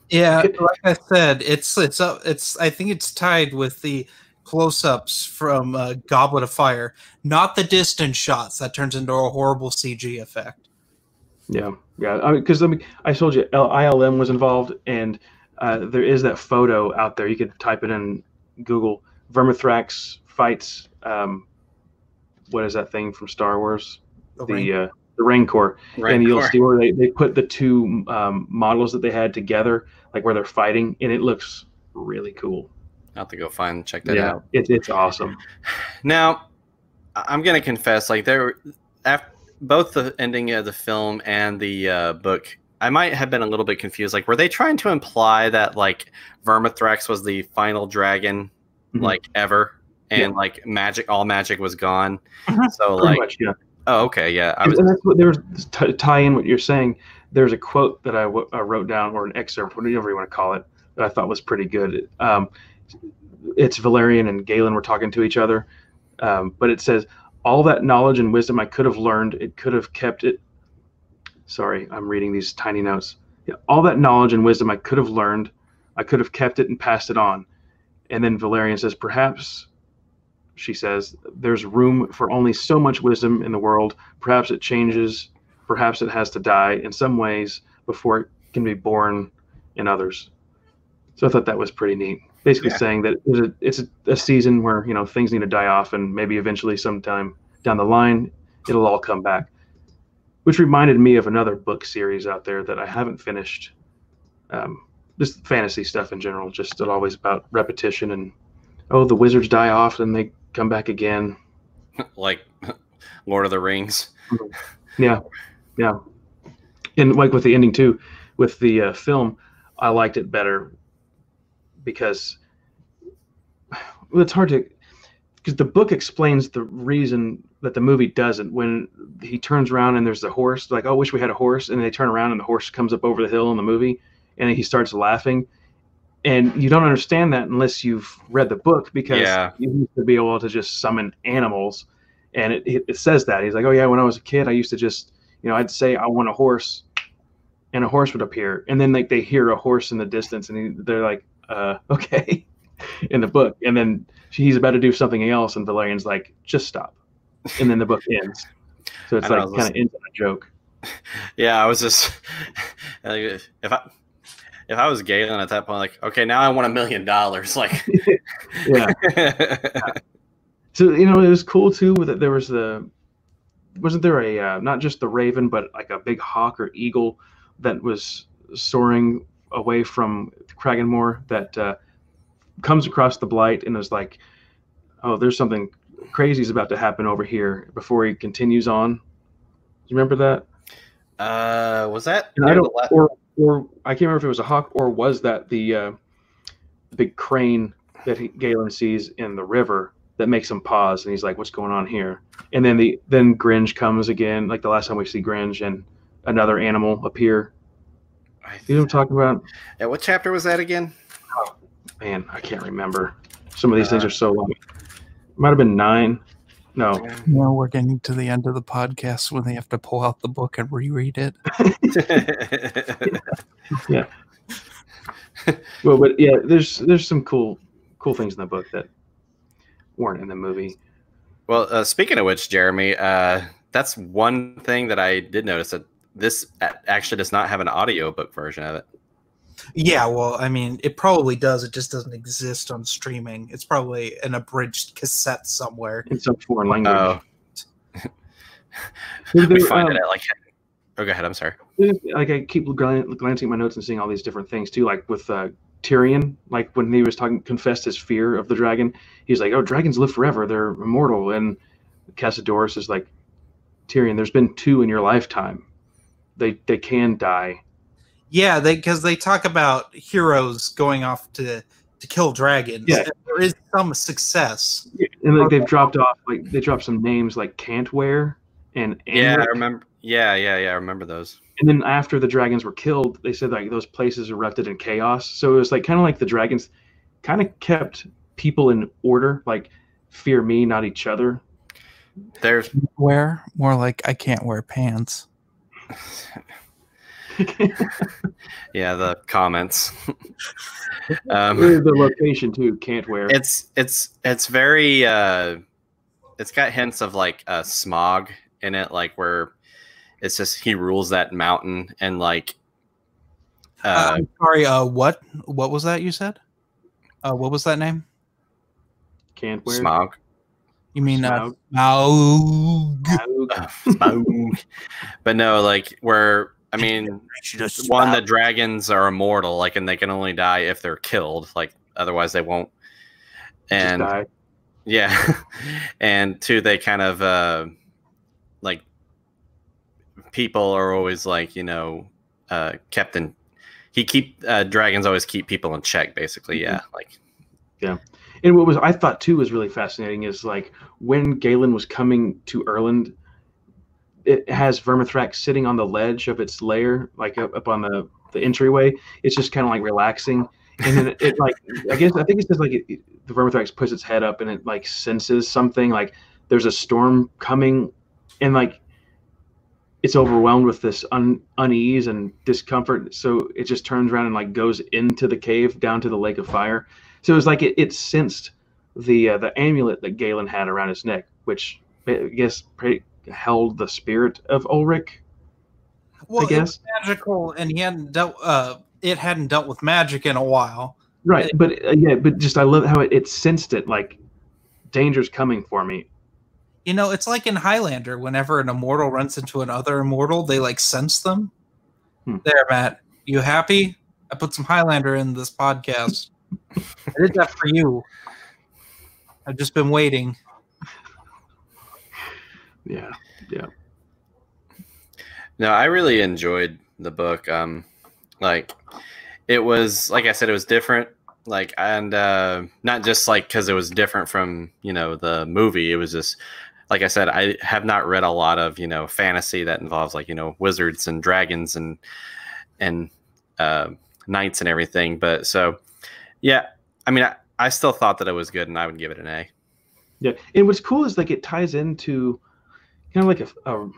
yeah like i said it's it's up it's i think it's tied with the close-ups from uh, goblet of fire not the distance shots that turns into a horrible cg effect Yeah, yeah. Because I, mean, I told you L- ILM was involved, and uh, there is that photo out there. You could type it in Google. Vermithrax fights. Um, what is that thing from Star Wars? The The Rancor. uh, the Rancor. And you'll Rancor. see where they, they put the two um, models that they had together, like where they're fighting, and it looks really cool. I'll have to go find check that yeah, out. it, it's awesome. Now, I- I'm gonna confess, like there, after both the ending of the film and the uh, book I might have been a little bit confused. Like, were they trying to imply that like Vermithrax was the final dragon, Mhm. like ever, and Yeah. like magic, all magic was gone? Mhm. So Pretty like, much, yeah. Oh, okay, yeah, I was. and that's what there's tie in what you're saying. There's a quote that I w- uh, wrote down, or an excerpt, whatever you want to call it, that I thought was pretty good. Um, it's Valerian and Galen were talking to each other, um, but it says, "All that knowledge and wisdom I could have learned, it could have kept it." Sorry, I'm reading these tiny notes. Yeah, all that knowledge and wisdom I could have learned, I could have kept it and passed it on. And then Valerian says, perhaps, she says, there's room for only so much wisdom in the world. Perhaps it changes. Perhaps it has to die in some ways before it can be born in others. So I thought that was pretty neat. Basically Yeah. saying that it's a, it's a, a season where you know things need to die off, and maybe eventually, sometime down the line, it'll all come back. Which reminded me of another book series out there that I haven't finished. Um, just fantasy stuff in general, just always about repetition and oh, the wizards die off and they come back again. like Lord of the Rings. Yeah, yeah. And like with the ending too, with the uh, film, I liked it better because well, it's hard to because the book explains the reason that the movie doesn't. When he turns around and there's the horse, like, oh, I wish we had a horse, and they turn around and the horse comes up over the hill in the movie, and he starts laughing. And you don't understand that unless you've read the book because Yeah. you used to be able to just summon animals. And it, it, it says that. He's like oh yeah when i was a kid i used to just you know i'd say i want a horse and a horse would appear. And then like they hear a horse in the distance and he, they're like uh okay in the book. And then he's about to do something else and valerian's like just stop. And then the book ends. So it's I like kind of ends on a joke. Yeah, I was just if I if I was Galen at that point, like, okay, now I want a million dollars. Like, yeah so you know it was cool too that there was the wasn't there a uh, not just the raven but like a big hawk or eagle that was soaring away from Cragganmor that uh, comes across the blight and is like oh there's something crazy is about to happen over here before he continues on do you remember that uh, was that? I don't, or or I can't remember if it was a hawk or was that the uh, big crane that he, Galen sees in the river that makes him pause and he's like, "What's going on here?" And then the then Gringe comes again, like the last time we see Gringe and another animal appear. I You know what I'm talking about? Yeah, what chapter was that again? Man, I can't remember. Some of these things Uh, are so long. Might have been nine. No, No, we're getting to the end of the podcast when they have to pull out the book and reread it. Yeah. well, but yeah, there's there's some cool cool things in the book that weren't in the movie. well, uh, speaking of which, Jeremy, uh, that's one thing that I did notice that this actually does not have an audiobook version of it. Yeah, well, I mean, it probably does. It just doesn't exist on streaming. It's probably an abridged cassette somewhere. in some foreign language. Oh, we there, find um, it at like. Oh, go ahead. I'm sorry. like I keep glancing at my notes and seeing all these different things too, like with uh, Tyrian, like when he was talking, confessed his fear of the dragon. He's like, "Oh, dragons live forever; they're immortal." And Casiodorus is like, "Tyrian, there's been two in your lifetime. They they can die." Yeah, they because they talk about heroes going off to to kill dragons. Yeah. there is some success. And like they've dropped off, like they dropped some names like Cantware and Yeah, I remember. Yeah, yeah, yeah. I remember those. And then after the dragons were killed, they said like those places erupted in chaos. So it was like kind of like the dragons kind of kept people in order, like fear me, not each other. There's Wear more like I can't wear pants. yeah, the comments. um, the location too, can't wear. it's it's it's very uh it's got hints of like uh smog in it like where it's just he rules that mountain and like Uh, uh I'm sorry. Uh, what what was that you said? Uh, what was that name? can't wear. smog You mean uh, Smaug. Smaug? Uh, smog but no like where i mean one the dragons are immortal like and they can only die if they're killed like otherwise they won't and. Yeah. and two, they kind of uh like people are always like, you know, uh, kept in. He keep uh, dragons always keep people in check, basically. Mm-hmm. Yeah, like yeah. And what was I thought too was really fascinating is like when Galen was coming to Urland, it has Vermithrax sitting on the ledge of its lair, like up, up on the, the entryway. It's just kind of like relaxing. And then it, it like I guess I think it's just like it, the Vermithrax puts its head up and it like senses something like there's a storm coming and like it's overwhelmed with this un, unease and discomfort. So it just turns around and like goes into the cave down to the lake of fire. So it was like it, it sensed the uh, the amulet that Galen had around his neck, which I guess pretty, held the spirit of Ulrich. Well, guess. it was magical, and he hadn't dealt. Uh, it hadn't dealt with magic in a while. Right, but uh, yeah, but just I love how it, it sensed it like danger's coming for me. You know, it's like in Highlander. Whenever an immortal runs into another immortal, they like sense them. Hmm. There, Matt. You happy? I put some Highlander in this podcast. I did that for you. I've just been waiting. Yeah, yeah, No, I really enjoyed the book. Um, like it was, like I said, it was different. Like, and uh, not just like because it was different from you know the movie. It was just, like I said, I have not read a lot of you know fantasy that involves like you know wizards and dragons and and uh, knights and everything. But so, yeah, I mean, I, I still thought that it was good, and I would give it an A. yeah. And what's cool is like it ties into kind of like a, a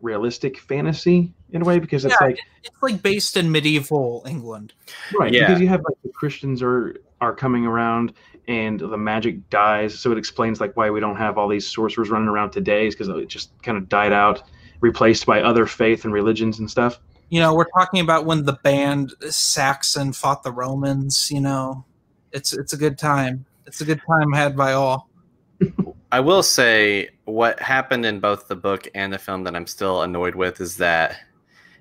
realistic fantasy in a way because it's Yeah, like It's like based in medieval England. right Yeah. because you have like the Christians are are coming around and the magic dies, so it explains like why we don't have all these sorcerers running around today, is because it just kind of died out, replaced by other faith and religions and stuff. You know, we're talking about when the band Saxon fought the Romans. You know, it's it's a good time. It's a good time had by all. I will say what happened in both the book and the film that I'm still annoyed with is that,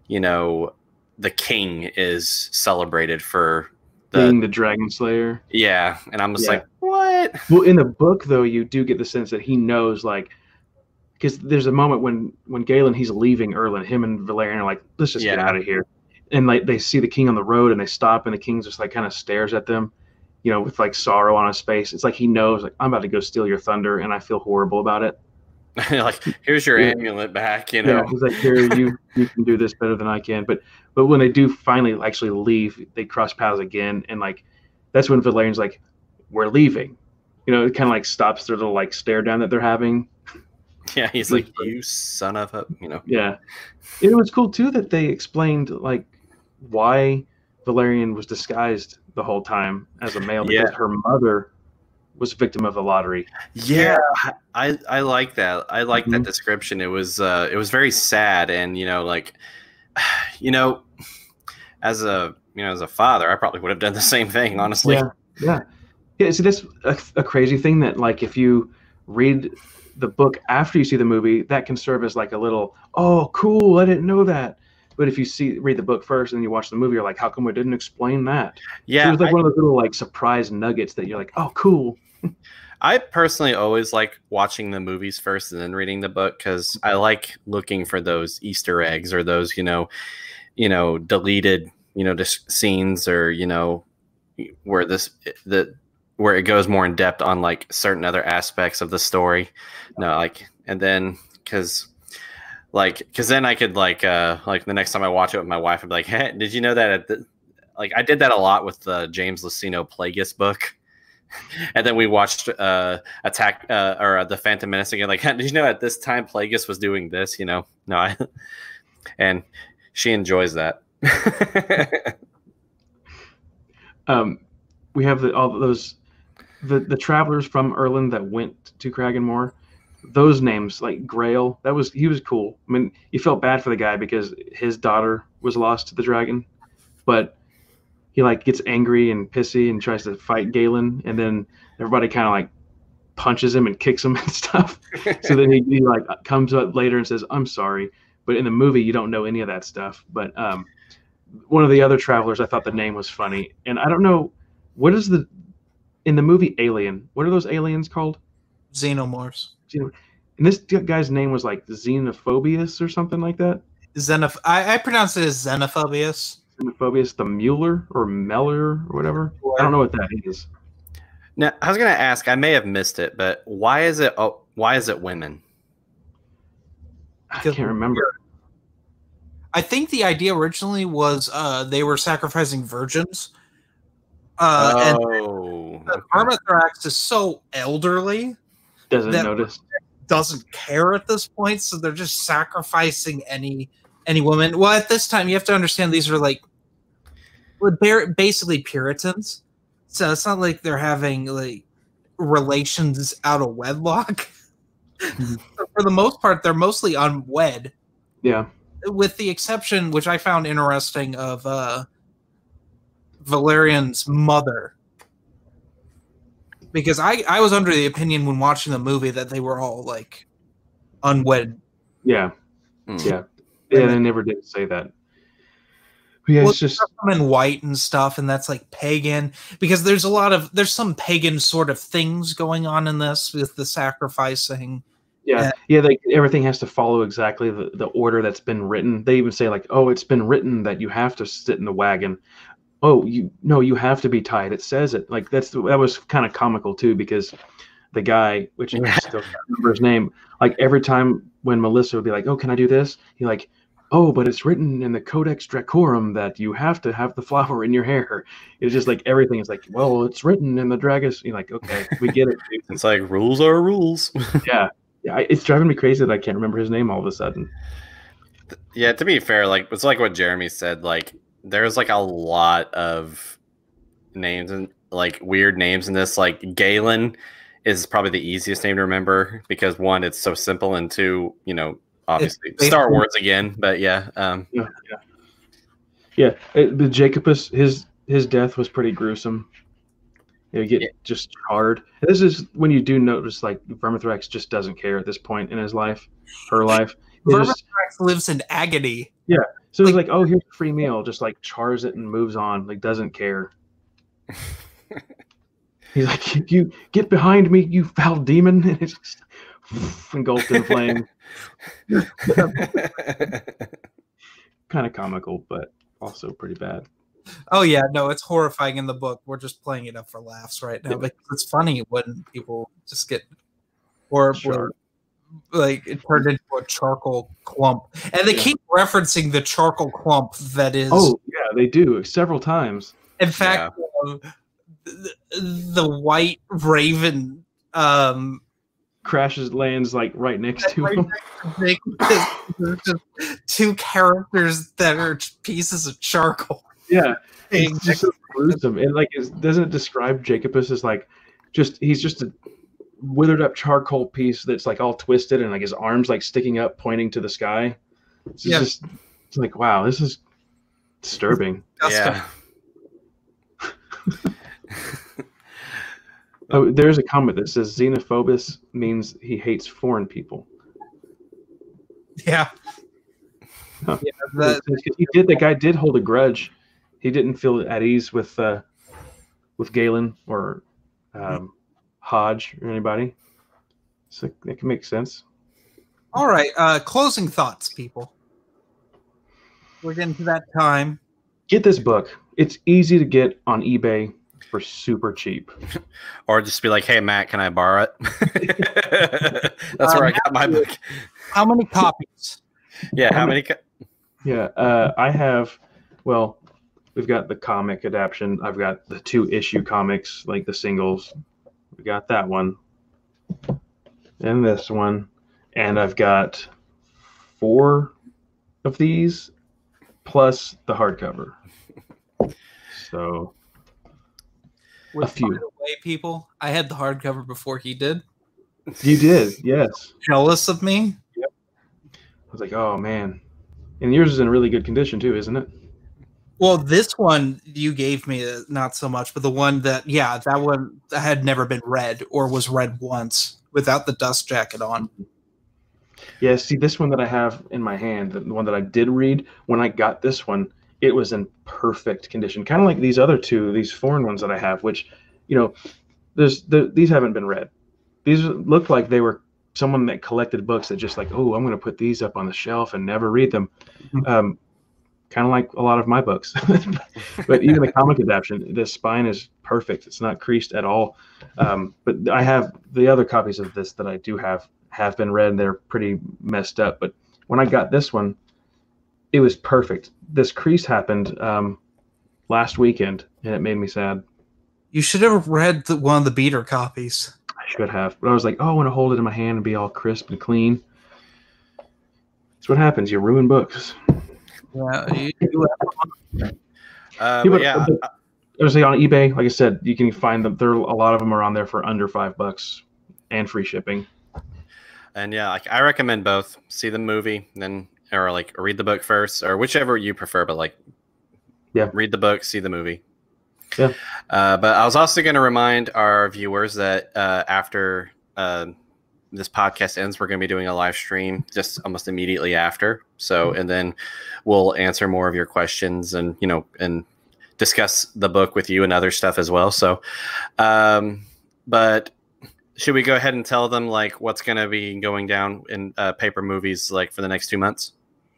you know, the king is celebrated for the being the Dragon Slayer. yeah, and I'm just Yeah. like, what? Well, in the book though, you do get the sense that he knows like because there's a moment when when Galen he's leaving Urland, him and Valerian are like, let's just get out of here. And like they see the king on the road and they stop and the king just like kind of stares at them, you know, with like sorrow on his face. It's like he knows like I'm about to go steal your thunder and I feel horrible about it. like, here's your Yeah. amulet back, you know. Yeah, he's like, here, you you can do this better than I can. But but when they do finally actually leave, they cross paths again, and like that's when Valerian's like, we're leaving. You know, it kind of like stops their little like stare down that they're having. Yeah, he's like, you son of a, you know. Yeah, it was cool too that they explained like why Valerian was disguised the whole time as a male because Yeah. her mother was a victim of the lottery. Yeah, I I like that. I like that Mhm. description. It was uh it was very sad and you know like you know as a you know as a father, I probably would have done the same thing, honestly. Yeah, yeah, yeah. So that's a, a crazy thing that like if you read the book after you see the movie, that can serve as like a little oh cool, I didn't know that. But if you see read the book first and then you watch the movie, you're like, how come we didn't explain that? So Yeah, it was like I- one of those little like surprise nuggets that you're like, oh cool. I personally always like watching the movies first and then reading the book because I like looking for those Easter eggs or those, you know, you know, deleted, you know, just scenes or you know, where this the where it goes more in depth on like certain other aspects of the story. No, like and then because like because then I could like uh like the next time I watch it with my wife, I'd be like, hey, did you know that at the like I did that a lot with the James Luceno Plagueis book. And then we watched uh attack uh, or uh, the phantom menace again like did you know at this time plagueis was doing this you know no I, and she enjoys that um, we have the, all those the the travelers from Urland that went to Cragganmor. Those names like Greil, that was he was cool. I mean, you felt bad for the guy because his daughter was lost to the dragon, but he like gets angry and pissy and tries to fight Galen, and then everybody kind of like punches him and kicks him and stuff. so then he, he like comes up later and says, "I'm sorry," but in the movie you don't know any of that stuff. But um, one of the other travelers, I thought the name was funny, and I don't know what is the in the movie Alien. What are those aliens called? Xenomorphs. And this guy's name was like Xenophobius or something like that. Xenoph- I, I pronounce it as xenophobius. Xenophobius, the Mueller or Meller or whatever. I don't know what that is. Now, I was going to ask. I may have missed it, but why is it? Oh, why is it women? I can't remember. I think the idea originally was uh, they were sacrificing virgins. Uh, and oh, the Vermithrax is so elderly, Doesn't that- notice. doesn't care at this point, so they're just sacrificing any any woman. Well, at this time, you have to understand these are like well, they're basically Puritans, so it's not like they're having like relations out of wedlock. So for the most part, they're mostly unwed, Yeah. with the exception, which I found interesting, of uh, Valerian's mother. Because I, I was under the opinion when watching the movie that they were all like unwed Yeah. Hmm. Yeah. Yeah, they never did say that. But yeah, Well, it's just them in white and stuff, and that's like pagan because there's a lot of there's some pagan sort of things going on in this with the sacrificing. yeah, Yeah. yeah. They, everything has to follow exactly the, the order that's been written. They even say like, "Oh, it's been written that you have to sit in the wagon." Oh, you no, you have to be tied. It says it. Like that's the, that was kind of comical too because the guy, which I Yeah. still can't remember his name, like every time when Melissa would be like, "Oh, can I do this?" He like, "Oh, but it's written in the Codex Dracorum that you have to have the flower in your hair." It's just like everything is like, "Well, it's written in the Dragus." You're like, "Okay, we get it." dude." It's like rules are rules. yeah, yeah. It's driving me crazy that I can't remember his name all of a sudden. yeah, to be fair, like it's like what Jeremy said. Like there's like a lot of names and like weird names in this. Like Galen is probably the easiest name to remember because one, it's so simple, and two, you know, obviously It's Star basically- Wars again. But yeah, um, Yeah, yeah, yeah. it- the Jacobus, his his death was pretty gruesome. You get Yeah. just charred. And this is when you do notice like Vermithrax just doesn't care at this point in his life, her life. It just- Vermithrax lives in agony. Yeah. So it's like- like, oh, here's a free meal, just like chars it and moves on, like doesn't care. He's like, you get behind me, you foul demon, and it's just engulfed in flame. kind of comical, but also pretty bad. Oh yeah, no, it's horrifying in the book. We're just playing it up for laughs right now Yeah. because it's funny when people just get or Sure. like it turned into a charcoal clump, and they Yeah. keep referencing the charcoal clump that is. Oh yeah, they do several times. in fact, uh, the, the white raven. Um, Crashes lands like right next to right him. next to Jake, there's just two characters that are pieces of charcoal. Yeah, it's just so gruesome. And like, is, doesn't it describe Jacobus as like just he's just a withered up charcoal piece that's like all twisted and like his arms like sticking up, pointing to the sky. It's Yeah. just it's like wow, this is disturbing. yeah. Oh, there's a comment that says xenophobus means he hates foreign people. Yeah. Huh. Yeah, that, he did. The guy did hold a grudge. He didn't feel at ease with uh, with Galen or um, Hodge or anybody. So it can make sense. all right. Uh, closing thoughts, people. We're getting to that time. Get this book. It's easy to get on eBay for super cheap. or just be like, "Hey, Matt, can I borrow it?" That's where I got my book. How many copies? Yeah, how many? Co- Yeah, uh, I have. Well, we've got the comic adaptation. I've got the two issue comics, like the singles. We got that one, and this one, and I've got four of these plus the hardcover. So Which, few. By the way, people, I had the hardcover before he did. you did, yes. Jealous of me? Yep. I was like, oh man, and yours is in really good condition too, isn't it? Well, this one you gave me uh, not so much, but the one that yeah, that one had never been read or was read once without the dust jacket on. Yeah, see this one that I have in my hand, the one that I did read when I got this one, it was in perfect condition, kind of like these other two, these foreign ones that I have, which, you know, there's the, these haven't been read. These look like they were someone that collected books that just like, oh, I'm going to put these up on the shelf and never read them. Um, kind of like a lot of my books. but even the comic adaptation, the spine is perfect. It's not creased at all. Um, but I have the other copies of this that I do have have been read. And they're pretty messed up. But when I got this one, it was perfect. This crease happened um, last weekend, and it made me sad. You should have read the, one of the beater copies. I should have, but I was like, oh, I want to hold it in my hand and be all crisp and clean. That's what happens. You ruin books. Yeah, you, you Uh, People- but yeah, but- I was like on eBay, like I said, you can find them. There, are a lot of them are on there for under five bucks and free shipping. and yeah, like I recommend both. See the movie, then or like read the book first, or whichever you prefer. But like, Yeah. read the book, see the movie. Yeah. Uh, but I was also going to remind our viewers that uh, after uh, this podcast ends, we're going to be doing a live stream just almost immediately after. So, and then we'll answer more of your questions and you know and discuss the book with you and other stuff as well. So, um, but should we go ahead and tell them like what's going to be going down in uh, paper movies like for the next two months?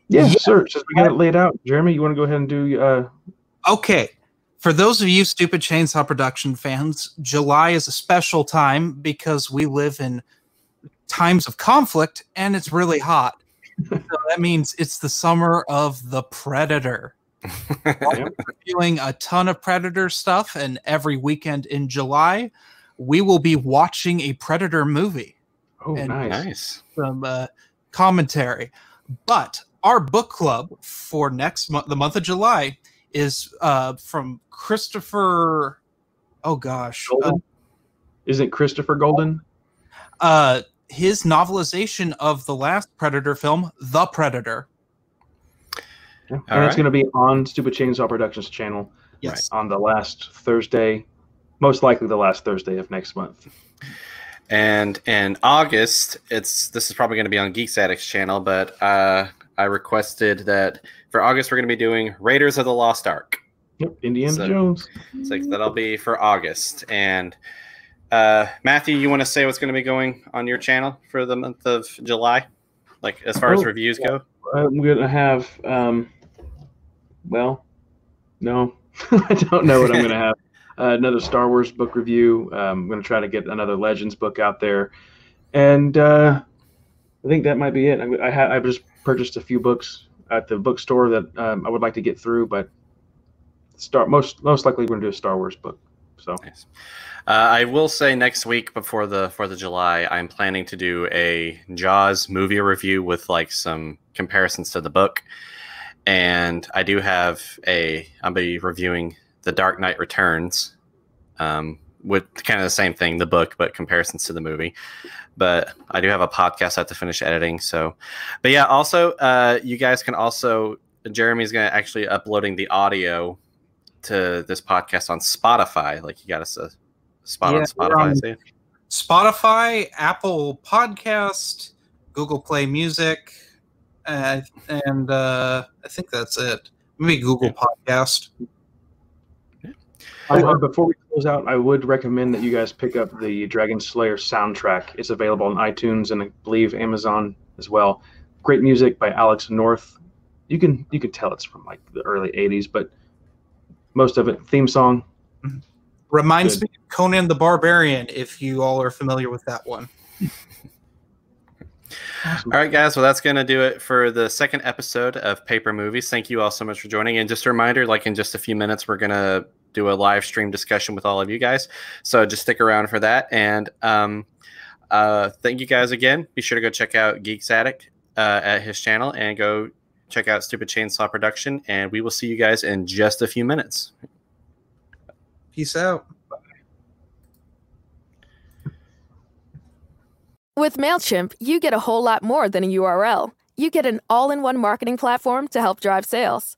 Yeah, sure. Since we got it laid out, Jeremy, you want to go ahead and do? Uh, Okay. For those of you stupid chainsaw production fans, July is a special time because we live in times of conflict and it's really hot. so that means it's the summer of the predator. We're doing a ton of predator stuff and every weekend in July we will be watching a predator movie oh, And- nice. nice. some uh, commentary. But our book club for next month, the month of July, is uh, from Christopher. Oh gosh, uh, Isn't it Christopher Golden? uh, his novelization of the last Predator film, The Predator. Yeah. All and it's going to be on Stupid Chainsaw Productions channel Yes. on the last Thursday, most likely the last Thursday of next month. And in August, it's this is probably going to be on Geeks Addicts channel, but uh, I requested that for August we're going to be doing Raiders of the Lost Ark. Yep, Indiana So- Jones. So that'll be for August. And uh, Matthew, you want to say what's going to be going on your channel for the month of July, like as far as Oh, reviews go? I'm going to have, um, well, no, I don't know what I'm going to have. Uh, another Star Wars book review. Um, I'm going to try to get another Legends book out there, and uh, I think that might be it. I, I, ha- I just purchased a few books at the bookstore that um, I would like to get through, but start most most likely we're going to do a Star Wars book. So Nice. Uh, I will say next week before the Fourth of July, I'm planning to do a Jaws movie review with like some comparisons to the book, and I do have a. I'll be reviewing The Dark Knight Returns, um, with kind of the same thing, the book, but comparisons to the movie. But I do have a podcast I have to finish editing. So, but yeah, also uh, you guys can also. Jeremy's going to actually uploading the audio to this podcast on Spotify. Like you got us a spot on Yeah, we're Spotify. on- Spotify, Apple Podcast, Google Play Music, uh, and uh, I think that's it. Maybe Google Podcast. I, uh, before we close out, I would recommend that you guys pick up the Dragon Slayer soundtrack. It's available on iTunes and I believe Amazon as well. Great music by Alex North. You can you can tell it's from like the early '80s, but most of it theme song. Reminds Good. me of Conan the Barbarian, if you all are familiar with that one. All right, guys. Well, that's going to do it for the second episode of Paper Movies. Thank you all so much for joining. And just a reminder, like in just a few minutes, we're going to do a live stream discussion with all of you guys. So just stick around for that. And um, uh, thank you guys again. Be sure to go check out Geeks Addict uh, at his channel and go check out Stupid Chainsaw Production. And we will see you guys in just a few minutes. Peace out. With MailChimp, you get a whole lot more than a URL. You get an all in one marketing platform to help drive sales.